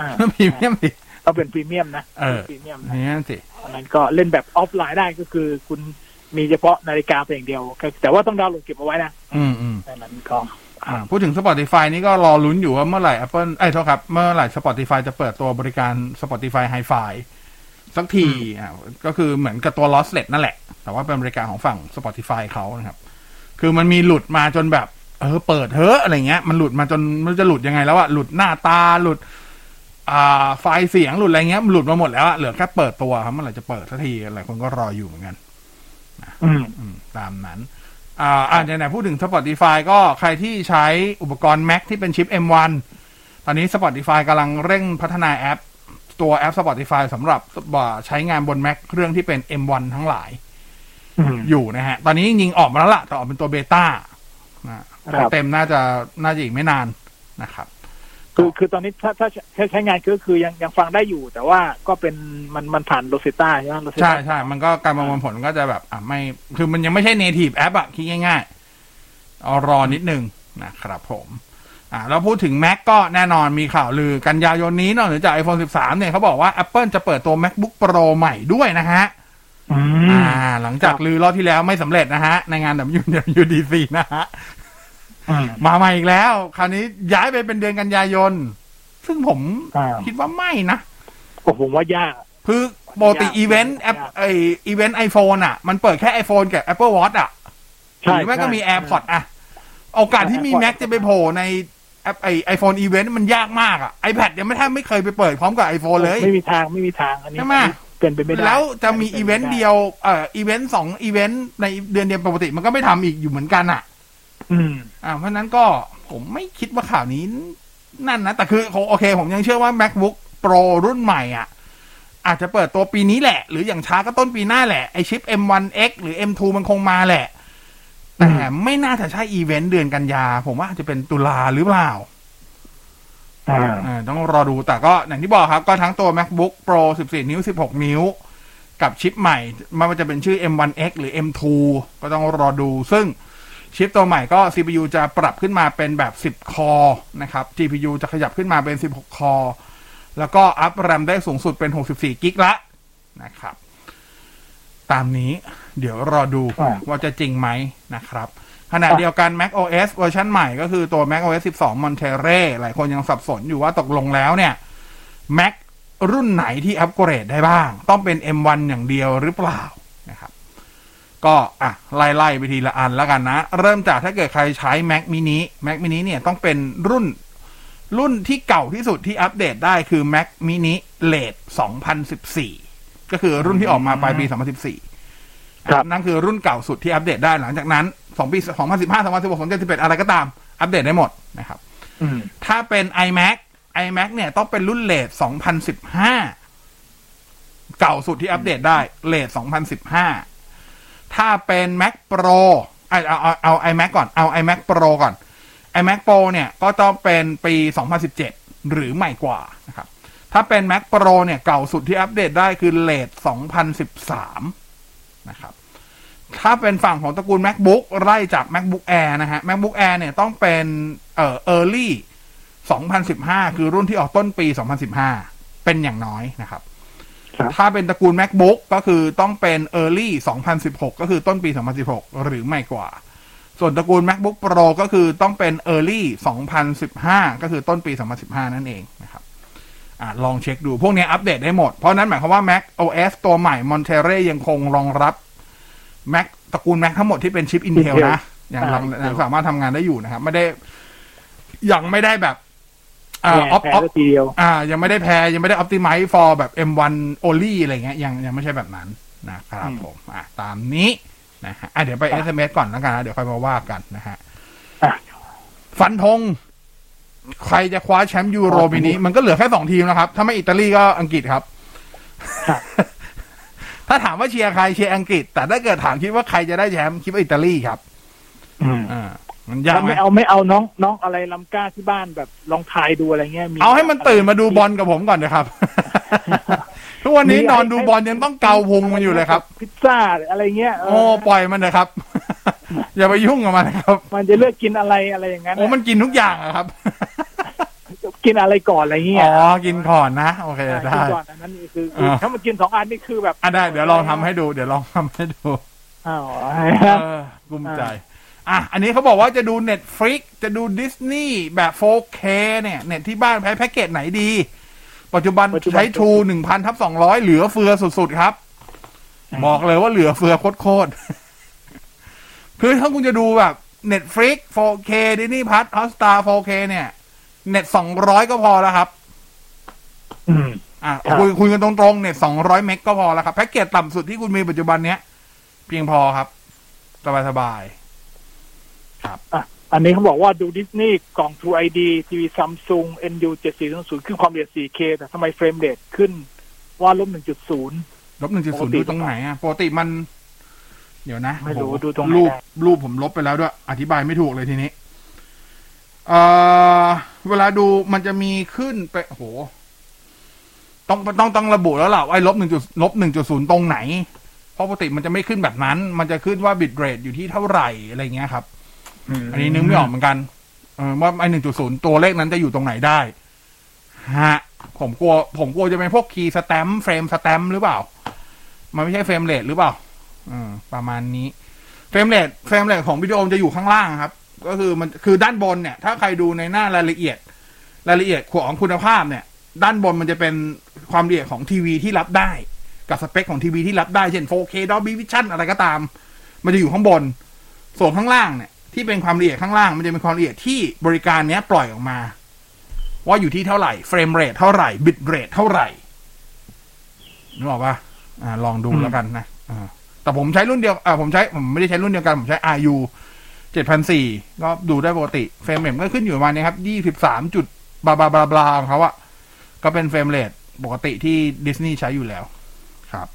อ่า
พรีเมียมสิ
ต้องเป็นพรีเมียมนะ
เออ
พรีเมียม
พรีเมียมสิ
อันนั้นก็เล่นแบบออฟไลน์ได้ก็คือคุณมีเฉพาะนาฬิกาเพียงอย่างเดียวก็แต่ว่าต้องดาวน์โหลดเก็บเอาไว้นะ
อืมอืม
ดังนั้นก็
อ่าพูดถึง Spotify นี่ก็รอลุ้นอยู่ว่าเมื่อไหร่ Apple ไอ้ยโทษครับ เมื่อไหร่ Spotify จะเปิดตัวบริการ Spotify Hi-Fi สักทีอ่าก็คือเหมือนกับตัว lossless นั่นแหละ แต่ว่าเป็นบริการของฝั่ง Spotify เขานะครับ คือมันมีหลุดมาจนแบบ เออ เปิดเถอะอะไรเงี้ย มันหลุดมาจนไม่รู้จะหลุดยังไงแล้วอะหลุดหน้าตาหลุด อ่า ไฟล์เสียงหลุดอะไรเงี้ยมันหลุดมาหมดแล้วอะเหลือแค่เปิดตัวครับเมื่อไหร่จะเปิดสักทีหลายคนก็รออยู่เหมือนกัน
อืม
อืมตามนั้นอ่าอ่าไหนๆพูดถึง Spotify ก็ใครที่ใช้อุปกรณ์ Mac ที่เป็นชิป M1 ตอนนี้ Spotify กำลังเร่งพัฒนาแอป ตัวแอป Spotify สำหรับใช้งานบน Mac เครื่องที่เป็น M1 ทั้งหลาย
อืม
อยู่นะฮะ ตอนนี้จริงๆออกมาแล้วล่ะแต่ออกเป็นตัวเบต้านะครับเต็มน่าจะน่าจะอีกไม่นานนะครับ
คือคือตอนนี้ถ้าถ้าถ้าใช้งานก็คือยังยังฟังได้อยู่ แต่ว่าก็เป็นมันมันผ่านโรเซต้าใช่ไหมโรเซ
ใช่
ต้า
ใช่มันก็การประมวลผลก็จะแบบ อะไม่ คือมันยังไม่ใช่ native app อะคิดง่ายๆเอารอนิดนึงนะครับผม อ่าเราพูดถึง Mac ก็แน่นอนมีข่าวลือกันยายนนี้นอกเหนือจาก iPhone 13 เนี่ยเขาบอกว่า Apple จะเปิดตัว MacBook Pro ใหม่ด้วยนะฮะ
อืม
อ่า หลังจากลือรอบที่แล้วไม่สำเร็จนะฮะ ในงาน WWDC นะฮะ
อืม
มาใหม่อีกแล้ว คราวนี้ย้ายไปเป็นเดือนกันยายน ซึ่งผม
อ่า
คิดว่าไม่นะ
โอ้ผมว่ายาก
คือปกติ event Apple event iPhone อะ มันเปิดแค่ iPhone กับ Apple Watch อะ
ใช่
หรือไม่ก็
ใช่
มี AirPods อะ โอกาสที่มี
AirPods
Max จะไปโผล่ใน Apple iPhone event มันยากมากอะ iPad ยังไม่แทบไม่เคยไปเปิดพร้อมกับ iPhone เลย
ไม่มีทางไม่มีทางอันนี้
ใช่ไหม
เป็นไปไม่ได้
แล้วจะมีอีเวนต์เดียวเอ่ออีเวนต์สองอีเวนต์ในเดือนเดียวปกติมันก็ไม่ทำอีกอยู่เหมือนกันอะ
อืม
อ่าเพราะฉะนั้นก็ผมไม่คิดว่าข่าวนี้นั่นนะ แต่คือโอเค ผมยังเชื่อว่า MacBook Pro รุ่นใหม่อะ อาจจะเปิดตัวปีนี้แหละ หรืออย่างช้าก็ต้นปีหน้าแหละไอชิป M1X หรือ M2 มันคงมาแหละ แต่ไม่น่าจะใช่อีเวนต์เดือนกันยา ผมว่าอาจจะเป็นตุลาหรือเปล่า
อ่า
อ่าต้องรอดูแต่ก็อย่างที่บอกครับ ก็ทั้งตัว MacBook Pro 14 นิ้ว 16 นิ้ว กับชิปใหม่ไม่ว่าจะเป็นชื่อ M1X หรือ M2 ก็ต้องรอดู ซึ่งชิปตัวใหม่ก็ CPU จะปรับขึ้นมาเป็นแบบ 10 คอนะครับ GPU จะขยับขึ้นมาเป็น 16 คอ แล้วก็อัพแรมได้สูงสุดเป็น 64 กิกละนะครับ ตามนี้ เดี๋ยวรอดู
อ่า
ว่าจะจริงไหมนะครับขณะเดียวกัน Mac OS เวอร์ชันใหม่ก็คือตัว Mac OS 12 Monterey หลายคนยังสับสนอยู่ว่าตกลงแล้วเนี่ย Mac รุ่นไหนที่อัปเกรดได้บ้าง ต้องเป็น M1 อย่างเดียวหรือเปล่านะครับ ก็อะ ไล่ไล่ไปทีละอันแล้วกันนะ เริ่มจากถ้าเกิดใครใช้ Mac mini Mac mini เนี่ยต้องเป็นรุ่น รุ่นที่เก่าที่สุดที่อัปเดตได้คือ Mac mini late 2014 ก็คือรุ่นที่ออกมาปลายปี 2014
ครับ
นั่นคือรุ่นเก่าสุดที่อัปเดตได้หลังจากนั้น2ปี2015 2016 2017อะไรก็ตาม อัปเดตได้หมดนะครับ
อืม
ถ้าเป็น iMac iMac เนี่ยต้องเป็นรุ่นเลท2015เก่าสุดที่อัปเดตได้เลท2015ถ้าเป็น Mac Pro เอาเอาเอาเอา iMac ก่อนเอา iMac Pro ก่อน iMac Pro เนี่ยก็ต้องเป็นปี 2017 หรือใหม่กว่านะครับ ถ้าเป็น Mac Pro เนี่ยเก่าสุดที่อัปเดตได้คือเลท2013 นะครับ ถ้าเป็นฝั่งของตระกูล macbook ไล่จาก macbook air นะฮะ macbook air เนี่ยต้องเป็นเอ่อ early 2015 คือรุ่นที่ออกต้นปี 2015 เป็นอย่างน้อยนะครับ ถ้าเป็นตระกูล macbook ก็คือต้องเป็น early 2016 ก็คือต้นปี 2016 หรือไม่กว่า ส่วนตระกูล macbook pro ก็คือต้องเป็น early 2015 ก็คือต้นปี 2015 นั่นเองนะครับอ่าลองเช็คดู พวกนี้อัปเดตได้หมด เพราะนั้นหมายความว่า Mac OS ตัวใหม่ Monterey ยังคงรองรับ Mac ตระกูล Mac ทั้งหมดที่เป็นชิป Intel
Intel
นะยังรัง
อ่า
ยังสามารถทำงานได้อยู่นะครับ ไม่ได้ ยังไม่ได้แบบอ่า
แพ้
ออฟ
แพ้
ออฟ
ก็ทีเดียว
อ่า ยังไม่ได้แพ้ ยังไม่ได้ optimize for แบบ M1 only อะไรเงี้ยยังยังไม่ใช่แบบนั้นนะครับผม อ่าตามนี้นะฮะอะเดี๋ยวไป SMS ก่อนแล้วกันนะเดี๋ยวค่อยมาว่ากันนะฮะฟันธงใครจะคว้าแชมป์ยูโรปีนี้ มันก็เหลือแค่สองทีมนะครับ ถ้าไม่อิตาลีก็อังกฤษครับ ถ้าถามว่าเชียร์ใครเชียร์อังกฤษ แต่ถ้าเกิดถามคิดว่าใครจะได้แชมป์คิดว่าอิตาลีครับอ่ามันยาก
แล้ว
ไหม
ไม่เอาไม่เอาน้องน้องอะไรลำก้าที่บ้านแบบลองทายดูอะไรเงี้ยมี
เอาให้มันตื่นมาดูบอลกับผมก่อนนะครับ ทุกวันนี้นอนดูบอลยังต้องเกาพุงมันอยู่เลยครับ
พิซซ่าหรืออะไรเงี้ยเโอ้
ปล่อยมันนะครับ อย่าไปยุ่งกับมันนะครับ
มันจะเลือกกินอะไรอะไรอย่างนั้น
โอ้มันกินทุกอย่างอะครับ
กินอะไรก่อนอะไรเงี้ย
อ๋อกินก่อนนะโอเค
อ่า
ได้
กินก่อนอันนั้นคือคือ
อ่า
ถ้ามันกินสองอันนี่คือแบบ
อะได้เดี๋ยวลองทำให้ดู เดี๋ยวลองทำให้ดู
อ้าว
เออกุ้มใจอะ อันนี้เขาบอกว่าจะดู Netflix จะดูดิสนีย์แบบ 4K เนี่ยเน็ตที่บ้านใช้แพ็กเกจไหนดี ปัจจุบันใช้ทูหนึ่งพันทับสองร้อยเหลือเฟือสุด ๆ ครับ บอกเลยว่าเหลือเฟือโคตรๆคือถ้าคุณจะดูแบบ Netflix 4K Disney Plus Hotstar 4K เนี่ย เน็ตสองร้อยก็พอแล้วครับอะ
ครับ
คุยคุยกันตรงๆเน็ตสองร้อยเมกก็พอแล้วครับ แพ็กเกจต่ำสุดที่คุณมีปัจจุบันเนี้ย เพียงพอครับ สบายๆ
อะอันนี้เขาบอกว่าดูดิสนีย์กล่อง True ID ทีวีซัมซุง NU 7400ขึ้นความเร็ว 4K แต่ทำไม frame rate ขึ้นว่าลบ1.0
ลบหนึ่งจุดศูนย์ปก
ติ
ดูตรงไหนอะปกติมัน เดี๋ยวนะ
ไม่รู้
โอ้โห
ดูตรงไหน
รูป
ได้
รูปผมลบไปแล้วด้วย อธิบายไม่ถูกเลยทีนี้ เอ่อ เวลาดูมันจะมีขึ้นไปโอ้โห ต้องต้องต้องระบุแล้วล่ะว่าไอ้ลบหนึ่งจุดลบหนึ่งจุดศูนย์ตรงไหน เพราะปกติมันจะไม่ขึ้นแบบนั้น มันจะขึ้นว่า bit rate อยู่ที่เท่าไหร่อะไรเงี้ยครับอันนี้นึกไม่ออกเหมือนกันเออว่าไอ้หนึ่งจุดศูนย์ตัวเลขนั้นจะอยู่ตรงไหนได้ฮะผมกลัว ผมกลัวจะเป็นพวก key stamp frame stamp หรือเปล่า มันไม่ใช่ frame rate หรือเปล่าอืมประมาณนี้ frame rate frame rate ของวิดีโอมันจะอยู่ข้างล่างครับ ก็คือมันคือด้านบนเนี่ย ถ้าใครดูในหน้ารายละเอียด รายละเอียดของคุณภาพเนี่ย ด้านบนมันจะเป็นความละเอียดของทีวีที่รับได้ กับสเปคของทีวีที่รับได้ เช่น 4K Dolby Vision อะไรก็ตาม มันจะอยู่ข้างบน ส่วนข้างล่างเนี่ย ที่เป็นความละเอียดข้างล่าง มันจะเป็นความละเอียดที่บริการเนี้ยปล่อยออกมา ว่าอยู่ที่เท่าไหร่ frame rate เท่าไหร่ bit rate เท่าไหร่นึกออกปะอ่า ลองดูแล้วกันนะอ่าแต่ผมใช้รุ่นเดียวอ่าผมใช้ผมไม่ได้ใช้รุ่นเดียวกัน ผมใช้ RU เจ็ดพันสี่ก็ดูได้ปกติ frame rate ก็ขึ้นอยู่ประมาณนี้ครับยี่สิบสามจุดบลาบลาบลาบลาของเขาอะก็เป็น frame rate ปกติที่ดิสนีย์ใช้อยู่แล้ว ครับ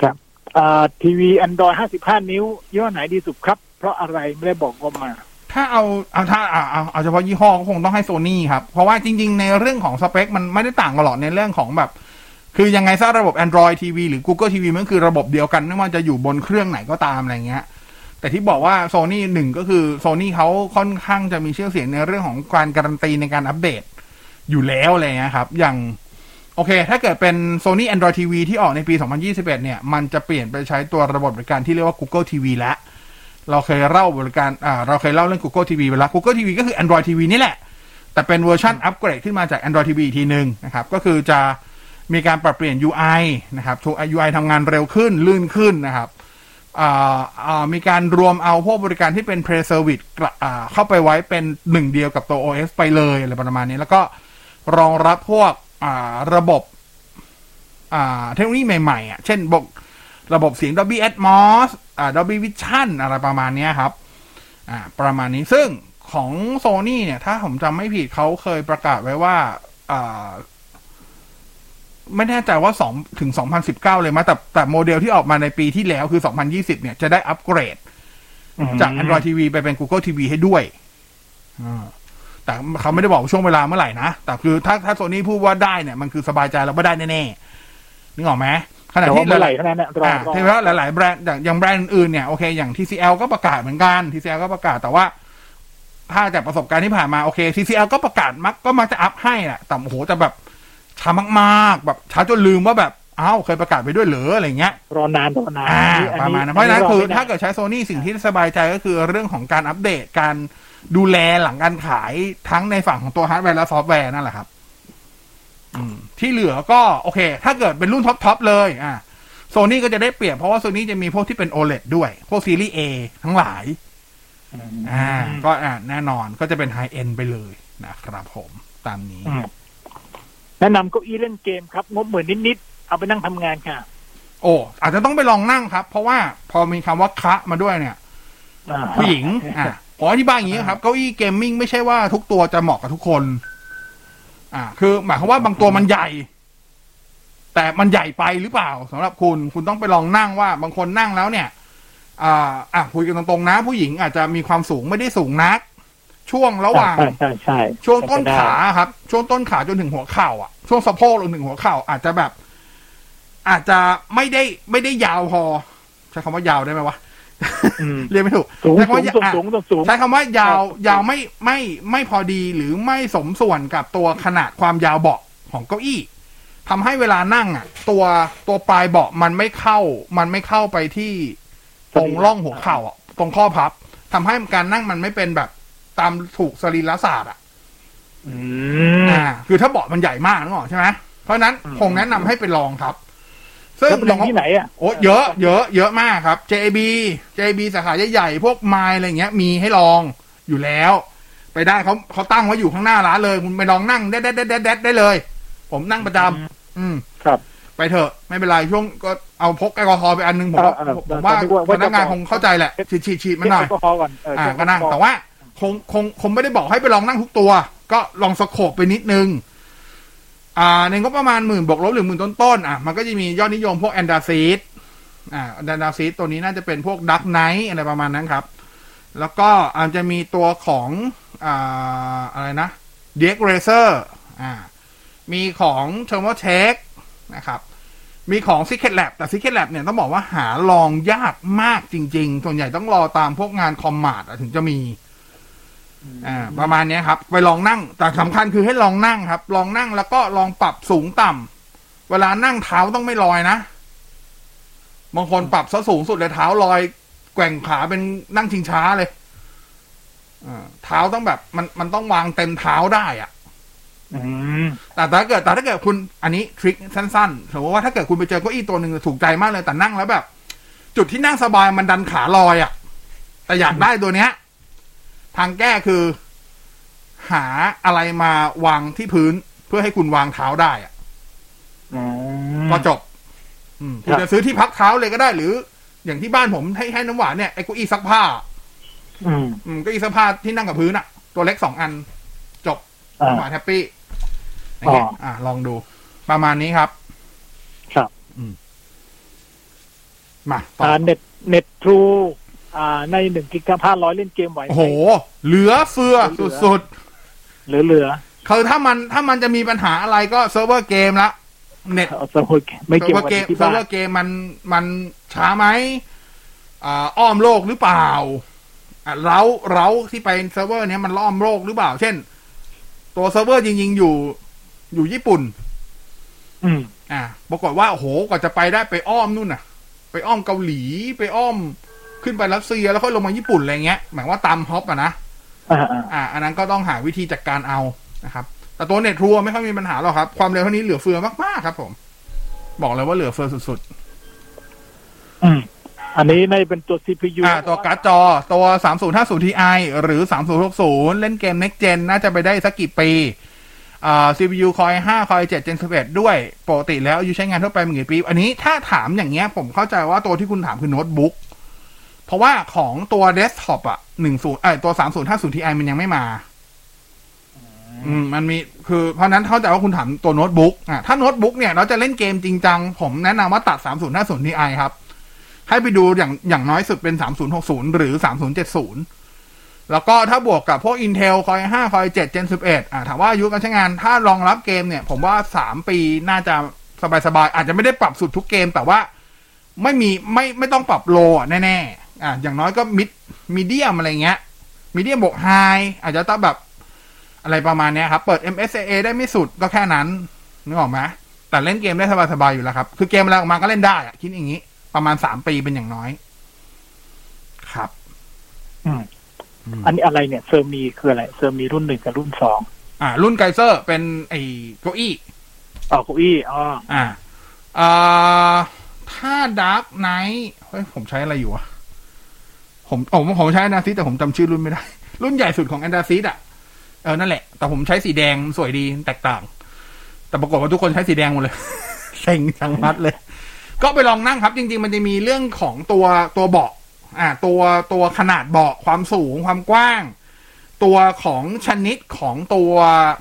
ครับอ่าทีวี Android 55นิ้วยี่ห้อไหนดีสุดครับ เพราะอะไรไม่ได้บอกงบมา
ถ้าเอาเอาถ้าเอาเอาเอาเฉพาะยี่ห้อก็คงต้องให้โซนี่ครับ เพราะว่าจริง ๆ ในเรื่องของสเปค มันไม่ได้ต่างกันหรอกในเรื่องของแบบ คือยังไงซะระบบ Android TV หรือ Google TV มันคือระบบเดียวกันไม่ว่าจะอยู่บนเครื่องไหนก็ตามอะไรเงี้ย แต่ที่บอกว่าโซนี่หนึ่งก็คือโซนี่เขาค่อนข้างจะมีชื่อเสียงในเรื่องของการการันตีในการอัปเดตอยู่แล้วอะไรเงี้ยครับ อย่างโอเค ถ้าเกิดเป็น Sony Android TV ที่ออกในปี 2021 เนี่ย มันจะเปลี่ยนไปใช้ตัวระบบบริการที่เรียกว่า Google TV แล้ว เราเคยเล่าบริการ อ่า เราเคยเล่าเรื่อง Google TV ไปแล้ว Google TV ก็คือ Android TV นี่แหละ แต่เป็นเวอร์ชันอัปเกรดขึ้นมาจาก Android TV อีกทีหนึ่งนะครับ ก็คือจะมีการปรับเปลี่ยน UI นะครับทุก UI ทำงานเร็วขึ้น ลื่นขึ้นนะครับอ่าอ่า มีการรวมเอาพวกบริการที่เป็น Play Service เข้าไปไว้เป็นหนึ่งเดียวกับตัว OS ไปเลยอะไรประมาณนี้ แล้วก็รองรับพวกระบบเทคโนโลยีใหม่ๆอะเช่นบกระบบเสียง Dolby Atmos อ่า Dolby Vision อะไรประมาณนี้ครับประมาณนี้ซึ่งของ Sony เนี่ย ถ้าผมจำไม่ผิดเขาเคยประกาศไว้ว่า ไม่แน่ใจว่าสองถึงสองพันสิบเก้าเลยมั้ยแต่แต่โมเดลที่ออกมาในปีที่แล้วคือสองพันยี่สิบเนี่ยจะได้อัปเกรด จาก Android TV ไปเป็น Google TV ให้ด้วยอ่าแต่เขาไม่ได้บอกช่วงเวลาเมื่อไหร่นะ แต่คือถ้าถ้าโซนี่พูดว่าได้เนี่ย มันคือสบายใจแล้วว่าได้แน่ๆนึกออกไหมขณะ
แต่
ที่
ว่าเมื่อไหร่เท่านั้นเนี่ยรอ
อ่าร
อ
ที่ว่าหลาย ๆ แบรนด์อย่างอย่างแบรนด์อื่นๆเนี่ยโอเคอย่าง TCL ก็ประกาศเหมือนกัน TCL ก็ประกาศแต่ว่าถ้าจากประสบการณ์ที่ผ่านมาโอเค TCL ก็ประกาศมักก็มักจะอัพให้แหละแต่โอ้โหแต่แบบ ช้ามากๆ แบบช้าจนลืมว่าแบบอ้าวเคยประกาศไปด้วยเหรออะไรเงี้ย
รอนานรอนาน
อ่า
อั
ประมาณนั้นเพราะฉะนั้น
ร
คือ
ไม่ได้
ถ้าเกิดใช้โซนี่สิ่งที่สบายใจก็คือเรื่องของการอัปเดตการดูแลหลังการขายทั้งในฝั่งของตัวฮาร์ดแวร์และซอฟต์แวร์นั่นแหละครับอืมที่เหลือก็โอเค ถ้าเกิดเป็นรุ่น top top เลยอ่าโซนี่ก็จะได้เปรียบเพราะว่าโซนี่จะมีพวกที่เป็น OLED ด้วย พวกซีรีส์ A ทั้งหลาย อ่า ก็อ่าแน่นอนก็จะเป็น high-end ไปเลยนะครับผมตามนี้
อืม แนะนำเก้าอี้เล่นเกมครับ งบหมื่นนิดๆเอาไปนั่งทำงานค่ะ
โอ้อาจจะต้องไปลองนั่งครับ เพราะว่าพอมีคำว่าคะมาด้วยเนี่ย
อ่า
ผู้หญิง อะขออธิบายอย่างนี้ครับ เก้าอี้เกมมิ่งไม่ใช่ว่าทุกตัวจะเหมาะกับทุกคน อ่า คือหมายความว่าบางตัวมันใหญ่ แต่มันใหญ่ไปหรือเปล่าสำหรับคุณ คุณต้องไปลองนั่งว่า บางคนนั่งแล้วเนี่ย อ่า อะคุยกันตรงๆนะ ผู้หญิงอาจจะมีความสูงไม่ได้สูงนัก ช่วงระหว่าง
ใช่ใช่ใช่
ช่วงต้น
เป็ไปได้
ขาครับ ช่วงต้นขาจนถึงหัวเข่าอะ ช่วงสะโพกลงถึงหัวเข่าอาจจะแบบ อาจจะไม่ได้ไม่ได้ยาวพอ ใช้คำว่ายาวได้ไหมวะเรียกไม่ถูก
สูง
ใช้คำว่า
สูง
อะ
สูงสูงสูง
ใช้คำว่ายาวยาวไม่ไม่ไม่พอดีหรือไม่สมส่วนกับตัวขนาดความยาวเบาะของเก้าอี้ทำให้เวลานั่งอะ ตัวตัวปลายเบาะมันไม่เข้า มันไม่เข้าไปที่ตรงร่องหัวเข่าอะตรงข้อพับทำให้การนั่งมันไม่เป็นแบบ ตามถูกสรีรศาสตร์อะ
อืม
อ่าคือถ้าเบาะมันใหญ่มากนึกออกใช่ไหมเพราะฉะนั้นคงแนะนำให้ไปลองครับ ซึ่ง
แล้วไปลองที่ไหนอะ
โอ้เยอะ เยอะ เยอะมากครับ JB JB สาขาใหญ่ๆพวกไมล์อะไรเงี้ย มีให้ลองอยู่แล้ว ไปได้เขาเขาตั้งไว้อยู่ข้างหน้าร้านเลย คุณไปลองนั่งแดดแดดแดดแดดแดดได้เลย ผมนั่งประจำอืม
ครับ
ไปเถอะ ไม่เป็นไรช่วงก็เอาพกแอลกอฮอล์ไปอันนึงผมว่า
เออเออ
ผมว่า
แต่นึกว่า
พนักงาน
ว่าจะ
คงเข้าใจแหละฉีดฉีดฉีดมันหน่อย
เช็คแอลกอฮอล์ก่อนเออ
อ่า
เช็ค
ก็นั่ง
แอลกอฮอล์
แต่ว่า คงคงคงไม่ได้บอกให้ไปลองนั่งทุกตัว ก็ลองสโคบไปนิดนึง อ่าในงบประมาณหมื่นบวกลบหรือหมื่นต้นๆอะมันก็จะมียอดนิยมพวกแอนดาซีดอ่าแอนดาซีดตัวนี้น่าจะเป็นพวกดักไนท์อะไรประมาณนั้นครับ แล้วก็อาจจะมีตัวของอ่าอะไรนะเด็กเรเซอร์อ่ามีของเทอร์โมเทคนะครับมีของ Secret Lab แต่ Secret Lab เนี่ยต้องบอกว่าหาลองยากมากจริง ๆ ส่วนใหญ่ต้องรอตามพวกงานคอมมาดถึงจะมี อ่าประมาณเนี้ยครับ ไปลองนั่ง แต่สำคัญคือให้ลองนั่งครับ ลองนั่งแล้วก็ลองปรับสูงต่ำเวลานั่งเท้าต้องไม่ลอยนะบางคนปรับซะสูงสุดเลยเท้าลอย แกว่งขาเป็นนั่งชิงช้าเลยอ่าเท้าต้องแบบมันมันต้องวางเต็มเท้าได้อะ
อืม
แต่ถ้าเกิดแต่ถ้าเกิดคุณอันนี้ทริคสั้นๆสมมติว่าถ้าเกิดคุณไปเจอเก้าอี้ตัวหนึ่งถูกใจมากเลยแต่นั่งแล้วแบบ จุดที่นั่งสบายมันดันขาลอยอะ่ะ แต่อยากได้ตัวเนี้ย ทางแก้คือ หาอะไรมาวางที่พื้นเพื่อให้คุณวางเท้าได้อะ
อืม
ก็จบอืมคุณ
ครับ
จะซื้อที่พักเท้าเลยก็ได้ หรือ อย่างที่บ้านผมให้ให้น้ำหวานเนี่ยไอ้เก้าอี้ซักผ้า
อืม
อืมเก็อีสภาพที่นั่งกับพื้นอะตัวเล็กสองอัน จบ
อ่า
หวานแฮปปี้อย่างเงี้ย
อ๋ออ่
อ่าลองดู ประมาณนี้ครับ
ครับ
มาต่อ
อ่าเน็ตเน็ตทรู อ่าในหนึ่งกิกะพันร้อยเล่นเกมไหวไหม
โอ้โห เหลือเฟือสุด
เหลือเหลือ
ๆคือถ้ามันถ้ามันจะมีปัญหาอะไรก็เซิร์ฟเวอร์เกมละเน็ต
เอาสมุดไม่
เซิ
เกี่
ร์
ย
ฟ
ว
เวอร์เกม
กับที่
เซิร์
บ้า
ฟ
น
เวอร์เกมมันมันช้าไหมอ่าอ้อมโลกหรือเปล่าอะเร้าเร้าที่ไปเซิร์ฟเวอร์เนี้ยมันล้อมโลกหรือเปล่า เช่น ตัวเซิร์ฟเวอร์จริงๆอยู่อยู่ญี่ปุ่น
อืม
อ่าปรากฏว่าโอ้โหกว่าจะไปได้ไปอ้อมนู่นน่ะ ไปอ้อมเกาหลีไปอ้อม ขึ้นไปรัสเซียแล้วค่อยลงมาญี่ปุ่นอะไรเงี้ยหมายว่าตามฮอปอะนะ
อ่าอ่า
อ่าอันนั้นก็ต้องหาวิธีจัดการเอานะครับ แต่ตัวเน็ตทัวร์ไม่ค่อยมีปัญหาหรอกครับ ความเร็วเท่านี้เหลือเฟือมากๆครับผม บอกเลยว่าเหลือเฟือสุด
อืมอันนี้ในเป็นตัว CPU
ๆอ่าตัวการ์ดจอตัว 3050 Ti หรือ 3060 เล่นเกม Next Gen น่าจะไปได้สักกี่ปีอ่า CPU Core i5 Core i7 Gen 11 ด้วย ปกติแล้วอายุใช้งานทั่วไปมันกี่ปี อันนี้ถ้าถามอย่างเงี้ย ผมเข้าใจว่าตัวที่คุณถามคือโน้ตบุ๊ก เพราะว่าของตัวเดสก์ท็อปอะ10เอ้ยตัว3050 Ti มันยังไม่มา
อ
อืม มันมีคือ เพราะนั้นเข้าใจว่าคุณถามตัวโน้ตบุ๊กอะถ้าโน้ตบุ๊กเนี่ยเราจะเล่นเกมจริงจัง ผมแนะนำว่าตัด3050 Ti ครับ ให้ไปดูอย่างอย่างน้อยสุดเป็น3060หรือ3070แล้วก็ถ้าบวกกับพวก Intel Core 5 Core 7 Gen 11อะถามว่าอายุการใช้งานถ้ารองรับเกมเนี่ย ผมว่า 3 ปีน่าจะสบายๆ อาจจะไม่ได้ปรับสุดทุกเกม แต่ว่าไม่มีไม่ไม่ต้องปรับ low อะแน่ๆ อะอย่างน้อยก็ mid medium อะไรเงี้ย medium บวก high อาจจะต้องแบบอะไรประมาณเนี้ยครับ เปิด MSAA ได้ไม่สุดก็แค่นั้นนึกออกไหมแต่เล่นเกมได้สบายๆอยู่แล้วครับ คือเกมอะไรออกมาก็เล่นได้อะคิดอย่างนี้ ประมาณสามปีเป็นอย่างน้อย ครับ
อืมอันนี้อะไรเนี่ยเซอร์มีคืออะไรเซอร์มีรุ่นหนึ่งกับรุ่นสอง
อ่า รุ่นไกเซอร์เป็นไอ้เก้าอี้
อ๋อเก้าอี้อ๋อ
อ่าอ่าถ้า Dark Knight เฮ้ยผมใช้อะไรอยู่อะ ผมผมผมใช้ Anda Seat แต่ผมจำชื่อรุ่นไม่ได้ รุ่นใหญ่สุดของ Anda Seat อะเออนั่นแหละ แต่ผมใช้สีแดงสวยดีแตกต่าง แต่ปรากฏว่าทุกคนใช้สีแดงหมดเลยเซ็งจังมัดเลย ก็ไปลองนั่งครับ จริง ๆ มันจะมีเรื่องของตัวตัวเบาะ อ่า ตัวตัวขนาดเบาะความสูงความกว้าง ตัวของชนิดของตัว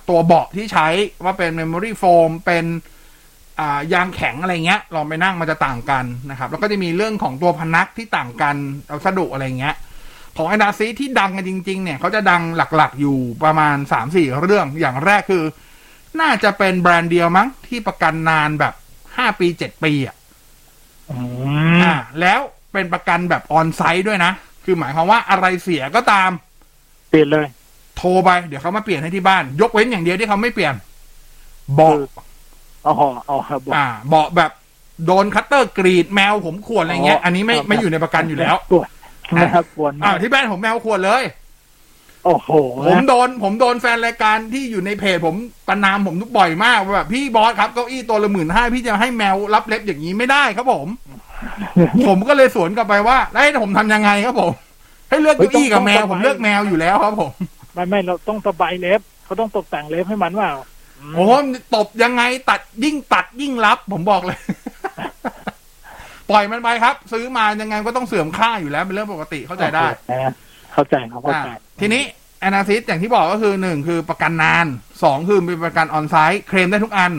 ตัวเบาะที่ใช้ว่าเป็น memory foam เป็น ยางแข็งอะไรเงี้ยลองไปนั่งมันจะต่างกันนะครับ แล้วก็จะมีเรื่องของตัวพนักที่ต่างกันวัสดุอะไรเงี้ย ของไอดาซีที่ดังกันจริง ๆ เนี่ยเขาจะดังหลักๆอยู่ประมาณสามสี่เรื่องอย่างแรกคือ น่าจะเป็นแบรนด์เดียวมั้งที่ประกันนานแบบห้าปีเจ็ดปีอะอ่าแล้วเป็นประกันแบบออนไซต์ด้วยนะ คือหมายความว่าอะไรเสียก็ตาม
เปลี่ยนเลย
โทรไป เดี๋ยวเขามาเปลี่ยนให้ที่บ้าน ยกเว้นอย่างเดียวที่เขาไม่เปลี่ยน เบาะ
อ๋ออ๋อครับบอก
อ่าเบาะแบบโดนคัตเตอร์กรีดแมวผมข่วนอะไรเงี้ย
อ๋ออั
อันนี้ไม่
ครับ
ไม่อยู่ในประกันอยู่แล้ว
ปวดนะครับปวด
อ่าที่บ้านผมแมวข่วนเลย
โอ้โห
ผมโดน ผมโดนแฟนรายการที่อยู่ในเพจผมประณามผมทุกบ่อยมากว่าแบบพี่บอสครับเก้าอี้ตัวละหมื่นห้าพี่จะให้แมวลับเล็บอย่างนี้ไม่ได้ครับผม ผมก็เลยสวนกลับไปว่าแล้วให้ผมทำยังไงครับผม ให้เลือกเก้าอี้กับแมวผมเลือกแมวอยู่แล้วครับผม
ไม่ไม่เราต้องสบายเล็บเขาต้องตกแต่งเล็บให้มันว่า
โอ้โหตบยังไงตัดยิ่งตัดยิ่งรับ ผมบอกเลย ปล่อยมันไปครับ ซื้อมายังไงก็ต้องเสื่อมค่าอยู่แล้วเป็นเรื่องปกติเข้าใจได้
เข้าใจครับเข้าใจ
อะทีนี้แอนาซิสอย่างที่บอกก็คือหนึ่งคือประกันนานสองคือเป็นประกันออนไซต์เคลมได้ทุกอัน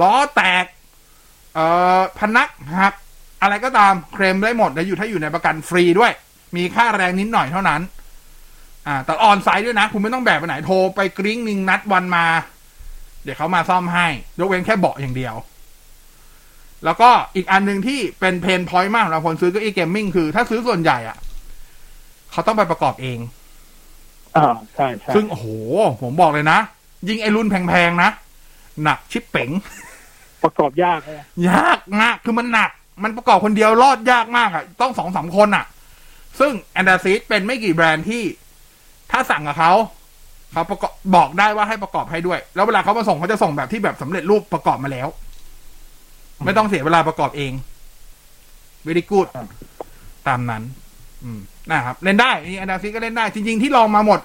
ล้อแตก เอ่อพนักหัก อะไรก็ตามเคลมได้หมดแล้วอยู่ถ้าอยู่ในประกันฟรีด้วย มีค่าแรงนิดหน่อยเท่านั้น อ่า แต่ on-site ด้วยนะ คุณไม่ต้องแบกไปไหนโทรไปกริ้งนิงนัดวันมา เดี๋ยวเขามาซ่อมให้ ยกเว้นแค่เบาะอย่างเดียว แล้วก็อีกอันหนึ่งที่เป็น pain point มากสำหรับคนซื้อเก้าอี้ gaming คือ ถ้าซื้อส่วนใหญ่อะเขาต้องไปประกอบเอง
อ่าใช่ใช่
ซึ่งโอ้โห ผมบอกเลยนะ ยิงไอ้รุ่นแพงๆนะ หนักชิปเป๋ง
ประกอบยากเลย
ยากมากคือมันหนัก มันประกอบคนเดียวรอดยากมากอะต้องสองสามคนอะซึ่งแอนดาซีเป็นไม่กี่แบรนด์ที่ ถ้าสั่งกับเขา เขาประกอบบอกได้ว่าให้ประกอบให้ด้วย แล้วเวลาเขามาส่งเขาจะส่งแบบที่แบบสำเร็จรูปประกอบมาแล้ว ไม่ต้องเสียเวลาประกอบเอง very good ตามนั้น อืมนะครับเล่นได้นี่แอนดาซีก็เล่นได้ จริง ๆ ที่ลองมาหมด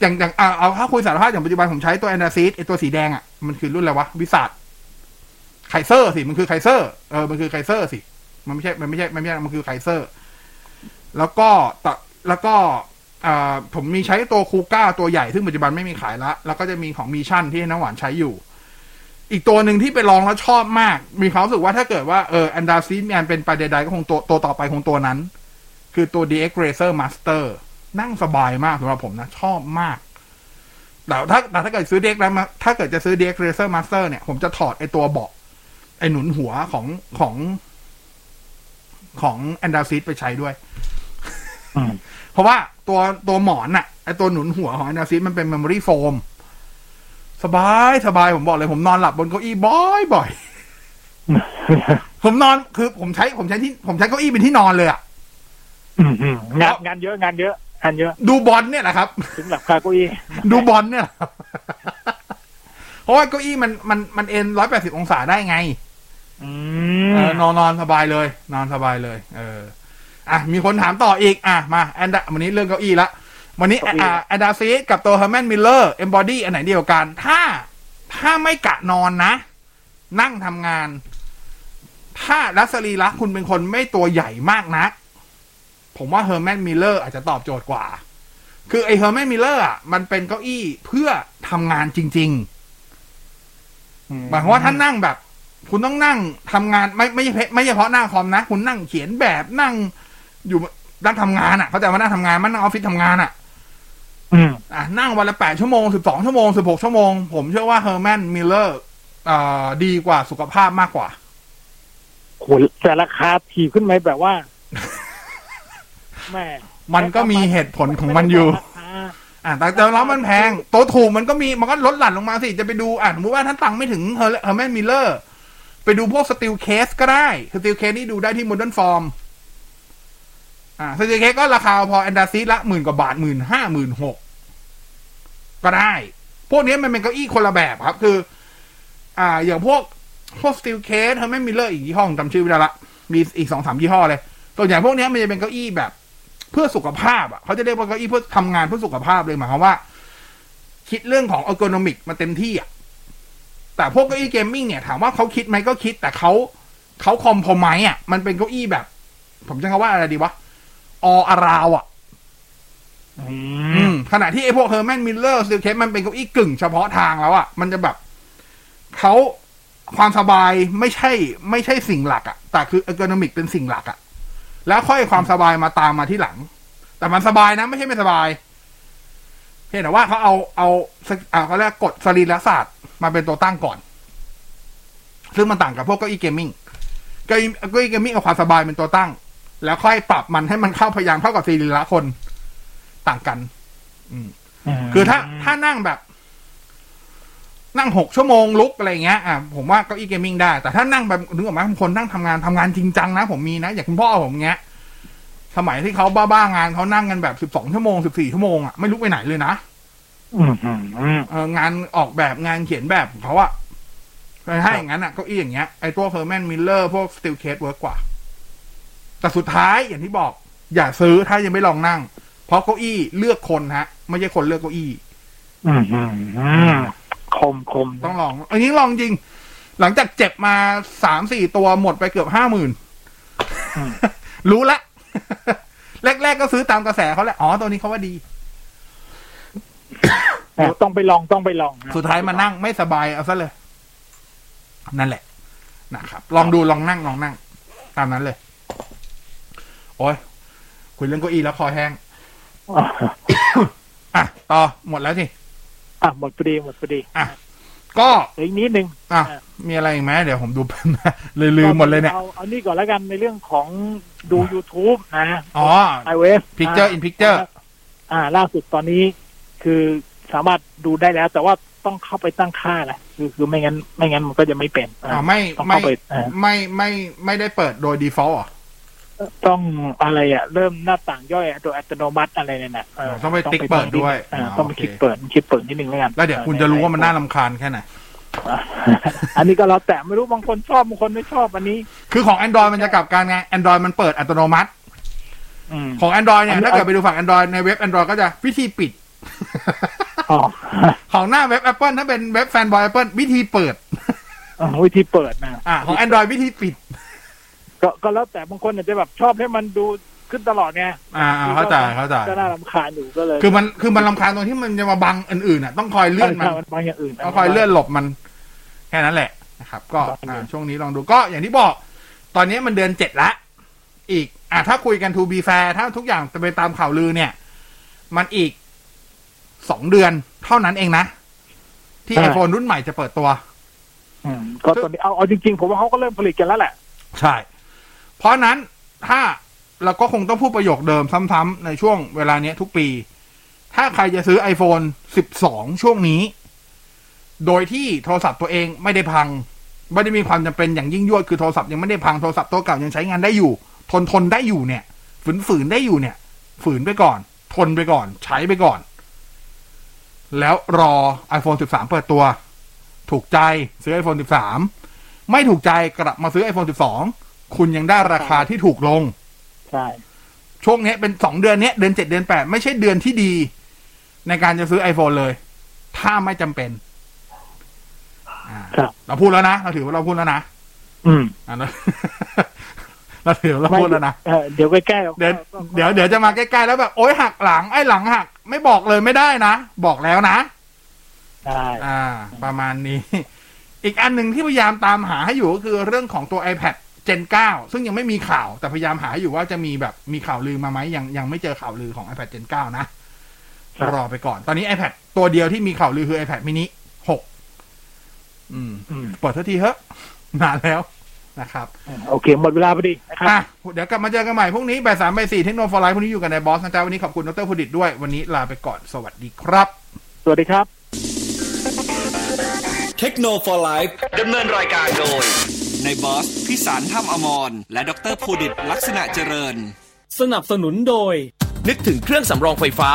อย่างอย่างเอาเอาถ้าคุยสารภาพอย่างปัจจุบันผมใช้ตัวแอนดาซีไอตัวสีแดงอะมันคือรุ่นอะไรวะวิสัทไคเซอร์สิ มันคือไคเซอร์เออมันคือไคเซอร์สิ มันไม่ใช่ มันไม่ใช่มันไม่ใช่มันคือไคเซอร์ แล้วก็ต่อแล้วก็อ่า ผมมีใช้ตัวคูก้าตัวใหญ่ ซึ่งปัจจุบันไม่มีขายละ แล้วก็จะมีของมีชั่นที่น้ำหวานใช้อยู่ อีกตัวหนึ่งที่ไปลองแล้วชอบมาก มีความรู้สึกว่าถ้าเกิดว่าเออแอนดาซีแมนเป็นไปใดๆก็คงตัวตัวต่อไปคงตัวนั้น คือตัว DX Racer Master นั่งสบายมากสำหรับผมนะ ชอบมากแต่ถ้าแต่ถ้าเกิดซื้อ DX แล้วมาถ้าเกิดจะซื้อ DX Racer Master เนี่ย ผมจะถอดไอตัวเบาะไอหนุนหัวของของของแอนดาซีไปใช้ด้วย เพราะว่าตัวตัวหมอนอะไอตัวหนุนหัวของแอนดาซีมันเป็น Memory Foam สบายสบายผมบอกเลย ผมนอนหลับบนเก้าอี้บ่อยบ่อยผมนอนคือผมใช้ผมใช้ที่ผมใช้เก้าอี้เป็นที่นอนเลยอะ
งานงานเยอะงานเยอะงานเยอะ
ดูบอลเนี่ยแหละครับ
ถึงหลับคาเก้าอี้
ดูบอลเนี่ยแหละครับเพราะว่าเก้าอี้มันมันมันเอนร้อยแปดสิบองศาได้ไงเออนอนนอนสบายเลย นอนสบายเลย เออ อะมีคนถามต่ออีก อะมาแอนดาวันนี้เรื่องเก้าอี้ละวันนี้อ่า Anda Seat กับตัว Herman Miller Embody อันไหนดีกว่ากัน ถ้าถ้าไม่กะนอนนะ นั่งทำงาน ถ้าลักษณะสรีระคุณเป็นคนไม่ตัวใหญ่มากนักผมว่า Herman Miller อาจจะตอบโจทย์กว่า คือไอ Herman Miller อะมันเป็นเก้าอี้เพื่อทำงานจริง ๆ หมายความว่าท่านนั่งแบบ คุณต้องนั่งทำงานไม่ไม่ใช่เพไม่ใช่เฉพาะหน้าคอมนะ คุณนั่งเขียนแบบนั่ง อยู่นั่งทำงานอะเข้าใจว่านั่งทำงานมันนั่งออฟฟิศทำงานอะ
อืม
อะนั่งวันละแปดชั่วโมงสิบสองชั่วโมงสิบหกชั่วโมง ผมเชื่อว่า Herman Miller อ่าดีกว่าสุขภาพมากกว่า
โหแต่ราคาถีบขึ้นไหมแบบว่าแม่ง
มันก็มีเหตุผลของมันอยู่ อ่าแต่แต่แล้วมันแพงตัวถูกมันก็มีมันก็ลดหลั่นลงมาสิ จะไปดูอ่าสมมติว่าท่านตังค์ไม่ถึง Her- Herman Miller ไปดูพวก Steelcase ก็ได้ Steelcase นี่ดูได้ที่ Modernform อ่า Steelcase ก็ราคาพอ Anda Seat ละหมื่นกว่าบาทหมื่นห้าหมื่นหกก็ได้ พวกนี้มันเป็นเก้าอี้คนละแบบครับ คือ อ่า อย่างพวกพวก Steelcase Herman Miller อีกยี่ห้อจำชื่อไม่ได้ละ มีอีกสองสามยี่ห้อเลยส่วนใหญ่พวกนี้มันจะเป็นเก้าอี้แบบ เพื่อสุขภาพอะเขาจะเรียกว่าเก้าอี้เพื่อทำงานเพื่อสุขภาพเลยหมายความว่า คิดเรื่องของ ergonomic มาเต็มที่อะแต่พวกเก้าอี้ gaming เนี่ยถามว่าเขาคิดไหมก็คิด แต่เขาเขา comfort ไหมอะ มันเป็นเก้าอี้แบบ ผมจะคำว่าอะไรดีวะ ออาราวอะอืมขณะที่ไอ้พวก Herman Miller Steelcase มันเป็นเก้าอี้กึ่งเฉพาะทางแล้วอะ มันจะแบบเขาความสบายไม่ใช่ ไม่ใช่สิ่งหลักอะ แต่คือ ergonomic เป็นสิ่งหลักอะ แล้วค่อยความสบายมาตามมาทีหลัง แต่มันสบายนะ ไม่ใช่ไม่สบาย เพียงแต่ว่าเขาเอาเอาอ่าเขาเรียกกฎสรีรศาสตร์มาเป็นตัวตั้งก่อน ซึ่งมันต่างกับพวกเก้าอี้ gaming เก้าอี้เก้าอี้ gaming เอาความสบายเป็นตัวตั้ง แล้วค่อยปรับมันให้มันเข้าพยายามเข้ากับสรีระคนต่างกัน อืมคือถ้าถ้านั่งแบบ นั่งหกชั่วโมงลุกอะไรเงี้ยอะผมว่าเก้าอี้ gaming ได้ แต่ถ้านั่งแบบนึกออกไหมบางคนนั่งทำงานทำงานจริงจังนะผมมีนะ อย่างคุณพ่อผมเงี้ย สมัยที่เขาบ้าๆงานเขานั่งกันแบบสิบสองชั่วโมงสิบสี่ชั่วโมงอะไม่ลุกไปไหนเลยนะ
อืมอืมอืม
เอองานออกแบบงานเขียนแบบของเขาอะถ้าอย่างนั้นอะเก้าอี้อย่างเงี้ยไอ้ตัว Herman Miller พวก Steelcase work กว่า แต่สุดท้ายอย่างที่บอก อย่าซื้อถ้ายังไม่ลองนั่ง เพราะเก้าอี้เลือกคนฮะ ไม่ใช่คนเลือกเก้าอี้
อืมอืมอืมคมคม
ต้องลอง อันนี้ลองจริง หลังจากเจ็บมาสามสี่ตัวหมดไปเกือบห้าหมื่นรู้ละแรก ๆ ก็ซื้อตามกระแสเขาแหละอ๋อตัวนี้เขาว่าดี
เออต้องไปลองต้องไปลองนะ
สุดท้ายมานั่งไม่สบายเอาซะเลย นั่นแหละนะครับ ลองดูลองนั่งลองนั่ง ตามนั้นเลย โอ้ยคุยเรื่องเก้าอี้แล้วคอแห้งอะต่อหมดแล้วสิ
อะหมดพอดีหมดพอดี
อะก็
อีกนิดนึง
อะมีอะไรอีกไหมเดี๋ยวผมดูเลยลืมหมดเลยเนี่ย
เอาเอานี่ก่อนแล้วกันในเรื่องของดู YouTube นะ
อ๋อ
iOS
Picture in Picture
อ่า ล่าสุดตอนนี้คือสามารถดูได้แล้ว แต่ว่าต้องเข้าไปตั้งค่านะคือคือไม่งั้น ไม่งั้นมันก็จะไม่เป็น
อ๋อไม่
ต้อง
ไม่
เข้าไปอ่า
ไม่ไม่ไม่ได้เปิดโดย default อะ
ต้องอะไรอะ เริ่มหน้าต่างย่อยโดยอัตโนมัติอะไรเนี่ยนะเต้
องไปติ๊กเปิดด้วย
อ่า
อ๋อ
ต้องไป
โอเค
คลิกเปิดคลิกเปิดนิดนึงแล้วกัน
แล้วเดี๋ยวคุณจะรู้ว่ามันน่ารำคาญแค่ไหน
อันนี้ก็แล้วแต่ไม่รู้บางคนชอบบางคนไม่ชอบอันนี้
คือของ Android มันจะกลับกันไง Android มันเปิดอัตโนมัติ
อืม
ของ Android เนี่ย
อันนี้
ถ้าเกิดไปดูฝั่ง Android ในเว็บ Android ก็จะวิธีปิด
อ๋อ
ของหน้าเว็บ Apple ถ้าเป็นเว็บแฟนบอย Apple วิธีเปิด
อ๋อวิธีเปิดนะ
อ่าของ Android วิธีปิด
ก็ก็แล้วแต่บางคนอาจจะแบบชอบให้มันดูขึ้นตลอดไง
อ่าอ่าเข้าใจเข้าใจ
ก็น่ารำคาญอยู่ก็เลย
คือมันคือมันลำคาญตรงที่มันจะมาบังอื่นๆอะต้องคอยเลื่อนมัน
ใช่บางอย่างอื่น
ต้องคอยเลื่อนหลบมัน แค่นั้นแหละนะครับ ก็อ่าช่วงนี้ลองดูก็อย่างที่บอก ตอนนี้มันเดือนเจ็ดละอีก อ่าถ้าคุยกัน to be fair ถ้าทุกอย่างจะไปตามข่าวลือเนี่ย มันอีกสองเดือนเท่านั้นเองนะ ที่ iPhone รุ่นใหม่จะเปิดตัว
อืมก็ตอนนี้เอาเอาจริงๆ ผมว่าเขาก็เริ่มผลิตกันแล้วแหละ
ใช่ เพราะนั้นถ้าเราก็คงต้องพูดประโยคเดิมซ้ำๆในช่วงเวลาเนี้ยทุกปี ถ้าใครจะซื้อ iPhone 12 ช่วงนี้ โดยที่โทรศัพท์ตัวเองไม่ได้พัง ไม่ได้มีความจำเป็นอย่างยิ่งยวดคือโทรศัพท์ยังไม่ได้พังโทรศัพท์ตัวเก่ายังใช้งานได้อยู่ ทนทนได้อยู่เนี่ย ฝืนฝืนได้อยู่เนี่ย ฝืนไปก่อน ทนไปก่อน ใช้ไปก่อน แล้วรอ iPhone 13 เปิดตัว ถูกใจซื้อ iPhone 13 ไม่ถูกใจกลับมาซื้อ iPhone 12 คุณยังได้ราคาที่ถูกลง
ใช่
ช่วงเนี้ยเป็นสองเดือนเนี้ยเดือนเจ็ดเดือนแปดไม่ใช่เดือนที่ดี ในการจะซื้อ iPhone เลย ถ้าไม่จำเป็นอ่า
ครับ
เราพูดแล้วนะเราถือว่าเราพูดแล้วนะ
อืม
อ่าเราเราถือว่าเราพูดแล้วนะ
เออเดี๋ยวใกล้ๆเรา
เดี๋ยวเดี๋ยวเดี๋ยวจะมาใกล้ๆแล้วแบบโอ๊ยหักหลังไอ้หลังหัก ไม่บอกเลยไม่ได้นะ บอกแล้วนะ
ใช่
อ่า ประมาณนี้ อีกอันหนึ่งที่พยายามตามหาให้อยู่ก็คือเรื่องของตัว iPad Gen 9ซึ่งยังไม่มีข่าว แต่พยายามหาอยู่ว่าจะมีแบบมีข่าวลือมาไหมยังยังไม่เจอข่าวลือของ iPad Gen 9 นะ รอไปก่อน ตอนนี้ iPad ตัวเดียวที่มีข่าวลือคือ iPad mini 6อืมเปิดทันทีเฮ้นานแล้วนะครับ
โอเค หมดเวลาพอดีนะครับ
อะเดี๋ยวกลับมาเจอกันใหม่พรุ่งนี้บ่ายสามบ่ายสี่เทคโนโลยีไลฟ์พรุ่งนี้อยู่กันในบอสนะจ๊ะวันนี้ขอบคุณดรพุดิตด้วย วันนี้ลาไปก่อนสวัสดีครับ
สวัสดีครับ
เทคโนโลยีดำเนินรายการโดย ในบอส พิสารถ้ำอมร และดรภูดิตลักษณะเจริญ
สนับสนุนโดย
นึกถึงเครื่องสำรองไฟฟ้า